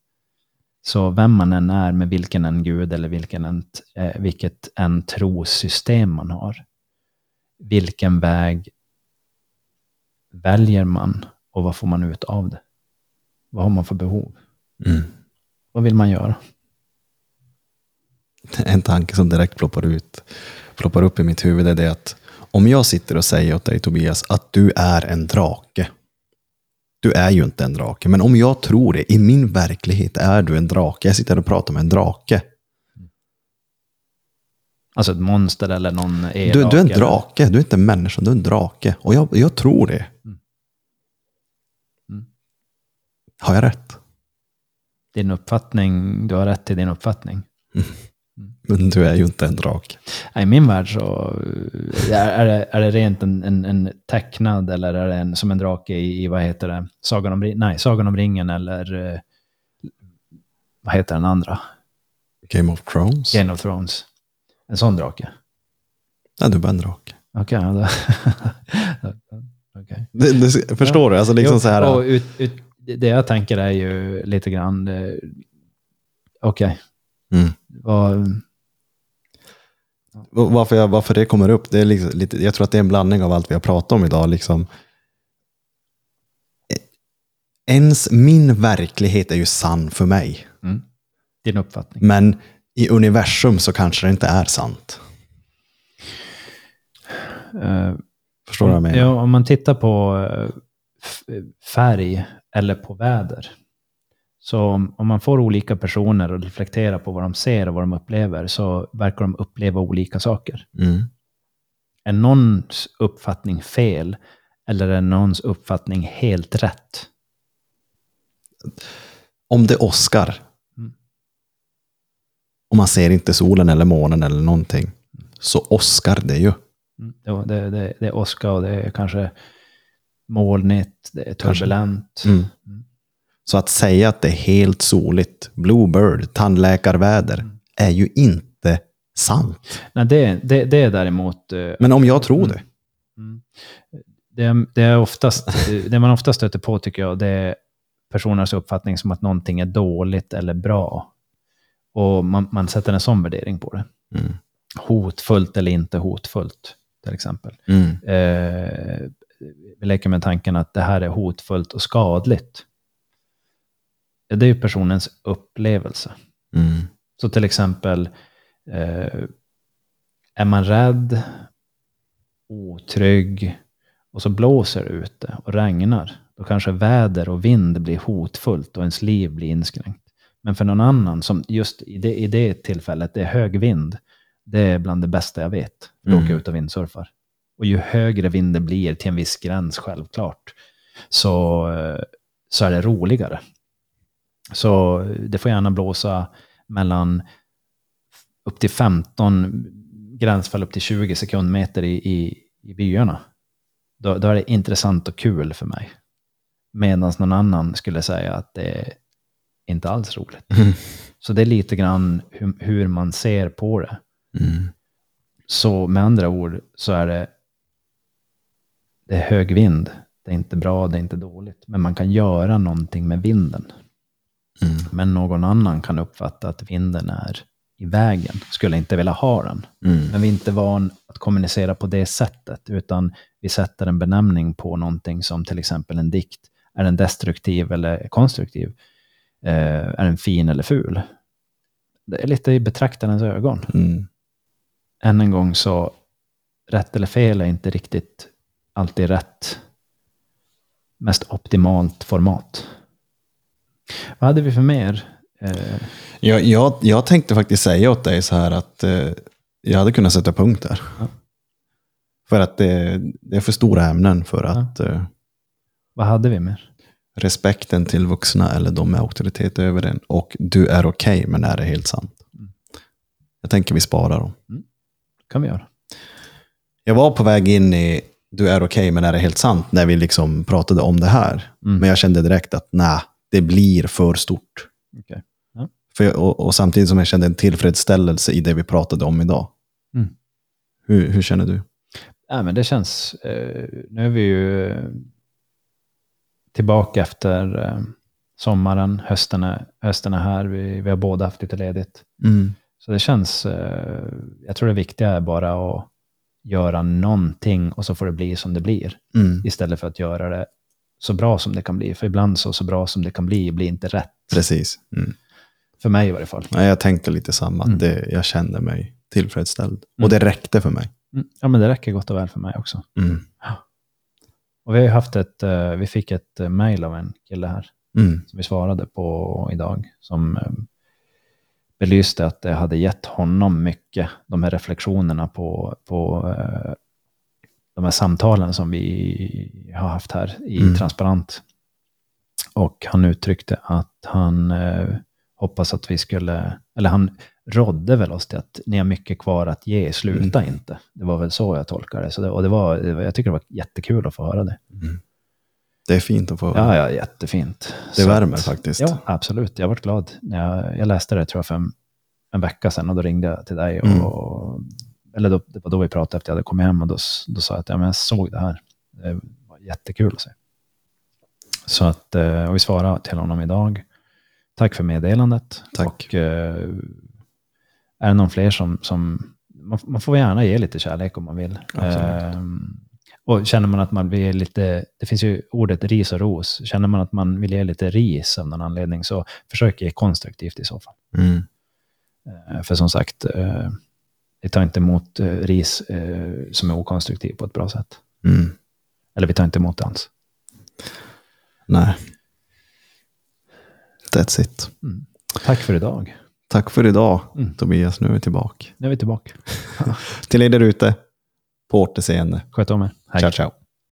Så vem man än är med vilken en gud eller vilken en, eh, vilket en trossystem man har. Vilken väg väljer man och vad får man ut av det? Vad har man för behov? Mm. Vad vill man göra? En tanke som direkt ploppar, ut, ploppar upp i mitt huvud är det att om jag sitter och säger åt dig Tobias att du är en drake. Du är ju inte en drake, men om jag tror det, i min verklighet är du en drake. Jag sitter och pratar med en drake. Alltså ett monster eller någon elak. Du, du är en eller- drake, du är inte en människa, du är en drake. Och jag, jag tror det. Mm. Mm. Har jag rätt? Din uppfattning, du har rätt till din uppfattning. Men du är ju inte en drake. I min värld så eh, är, det, är det rent en, en, en tecknad eller är det en, som en drake i, i vad heter det, Sagan om, nej, Sagan om ringen eller eh, vad heter den andra? Game of Thrones? Game of Thrones. En sån drake. Nej, du är bara en drake. Okej, ja. Det, det, förstår du? Alltså liksom Jo, så här, ut, ut, det jag tänker är ju lite grann, eh, okej, mm. Och Varför, jag, varför det kommer upp, det är liksom lite, jag tror att det är en blandning av allt vi har pratat om idag. Liksom. Ens min verklighet är ju sann för mig. Mm, din uppfattning. Men i universum så kanske det inte är sant. Eh, Förstår du vad jag menar? Ja, om man tittar på eh, färg eller på väder. Så om, om man får olika personer att reflektera på vad de ser och vad de upplever så verkar de uppleva olika saker. Mm. Är någons uppfattning fel eller är någons uppfattning helt rätt? Om det åskar. Mm. Och man ser inte solen eller månen eller någonting. Så åskar det ju. Mm, Det, det, det, är åska och det är kanske molnigt, det är turbulent. Mm. Så att säga att det är helt soligt, bluebird, tandläkarväder, Mm. är ju inte sant. Nej, det, det, det är däremot... eh, Men om jag tror det. Mm. Det, det, är oftast, det man ofta stöter på tycker jag, det är personers uppfattning som att någonting är dåligt eller bra. Och man, man sätter en sån värdering på det. Mm. Hotfullt eller inte hotfullt, till exempel. Mm. Eh, vi leker med tanken att det här är hotfullt och skadligt. Det är ju personens upplevelse. Mm. Så till exempel, eh, är man rädd, otrygg och så blåser det ute och regnar, då kanske väder och vind blir hotfullt och ens liv blir inskränkt. Men för någon annan, som just i det, i det tillfället, det är hög vind, det är bland det bästa jag vet, att Mm. åka ut och vindsurfar. Och ju högre vind det blir till en viss gräns, självklart, så, eh, så är det roligare. Så det får gärna blåsa mellan upp till 15, gränsfall upp till 20 sekundmeter i, i, i byarna. Då, då är det intressant och kul för mig. Medan någon annan skulle säga att det är inte alls roligt. Mm. Så det är lite grann hur, hur man ser på det. Mm. Så med andra ord så är det, det är hög vind. Det är inte bra, det är inte dåligt. Men man kan göra någonting med vinden. Mm. Men någon annan kan uppfatta att vinden är i vägen. Skulle inte vilja ha den. Mm. Men vi är inte van att kommunicera på det sättet. Utan vi sätter en benämning på någonting som till exempel en dikt. Är den destruktiv eller konstruktiv? Eh, är den fin eller ful? Det är lite i betraktarens ögon. Mm. Än en gång så, rätt eller fel är inte riktigt alltid rätt. Mest optimalt format. Vad hade vi för mer? Eh, Jag, jag, jag tänkte faktiskt säga åt dig så här att eh, jag hade kunnat sätta punkt där. Ja. För att det, det är för stora ämnen för att eh, vad hade vi mer? respekten till vuxna eller de med auktoritet över en. Och du är okej, men är det helt sant? Mm. Jag tänker vi sparar dem. kan vi göra. Jag var på väg in i du är okej, men är det helt sant? När vi liksom pratade om det här. Mm. Men jag kände direkt att nej, det blir för stort. Okej. För jag, och, och samtidigt som jag kände en tillfredsställelse i det vi pratade om idag. Mm. Hur, hur känner du? Nej, men det känns... Eh, nu är vi ju eh, tillbaka efter eh, sommaren. Hösten är, hösten är här. Vi, vi har båda haft lite ledigt. Mm. Så det känns... Eh, jag tror det viktiga är bara att göra någonting och så får det bli som det blir. Mm. Istället för att göra det så bra som det kan bli. För ibland så, så bra som det kan bli blir inte rätt. Precis. Mm. För mig i varje fall. Nej, jag tänkte lite samma. Mm. Det, jag kände mig tillfredsställd. Mm. Och det räckte för mig. Mm. Ja, men det räcker gott och väl för mig också. Mm. Och vi har ju haft ett... eh, vi fick ett eh, mail av en kille här. Mm. som vi svarade på idag, som eh, belyste att det hade gett honom mycket, de här reflektionerna på, på de här samtalen som vi har haft här i Mm. Transparent. Och han uttryckte att han eh, hoppas att vi skulle, eller han rådde väl oss till att ni har mycket kvar att ge, sluta inte. Det var väl så jag tolkade det. Så det och det var, det var- jag tycker det var jättekul att få höra det. Det är fint att få. Ja, ja, jättefint. det Så värmer att- faktiskt. Ja, absolut. Jag varit glad. Jag, jag läste det tror jag för en, en vecka sedan och då ringde jag till dig. Och, Mm. Eller då, det var då vi pratade efter jag hade kommit hem och då, då sa jag att ja, men jag såg det här. Det var jättekul att se. Så att, eh, och vi svarade till honom idag. Tack för meddelandet. Tack. Och eh, är det någon fler som, som man, man får gärna ge lite kärlek om man vill. Absolut. Ehm, och känner man att man vill lite, det finns ju ordet ris och ros, känner man att man vill ge lite ris av någon anledning så försök ge konstruktivt i så fall. Mm. Eh, för som sagt, vi tar inte emot eh, ris eh, som är okonstruktiv på ett bra sätt. Mm. Eller vi tar inte emot det alls. Nej. That's it. Tack för idag. Tack för idag, Mm. Tobias. Nu är vi tillbaka. Nu är vi tillbaka. Till er där ute, på återseende. Sköt om er. Hej. Ciao, ciao.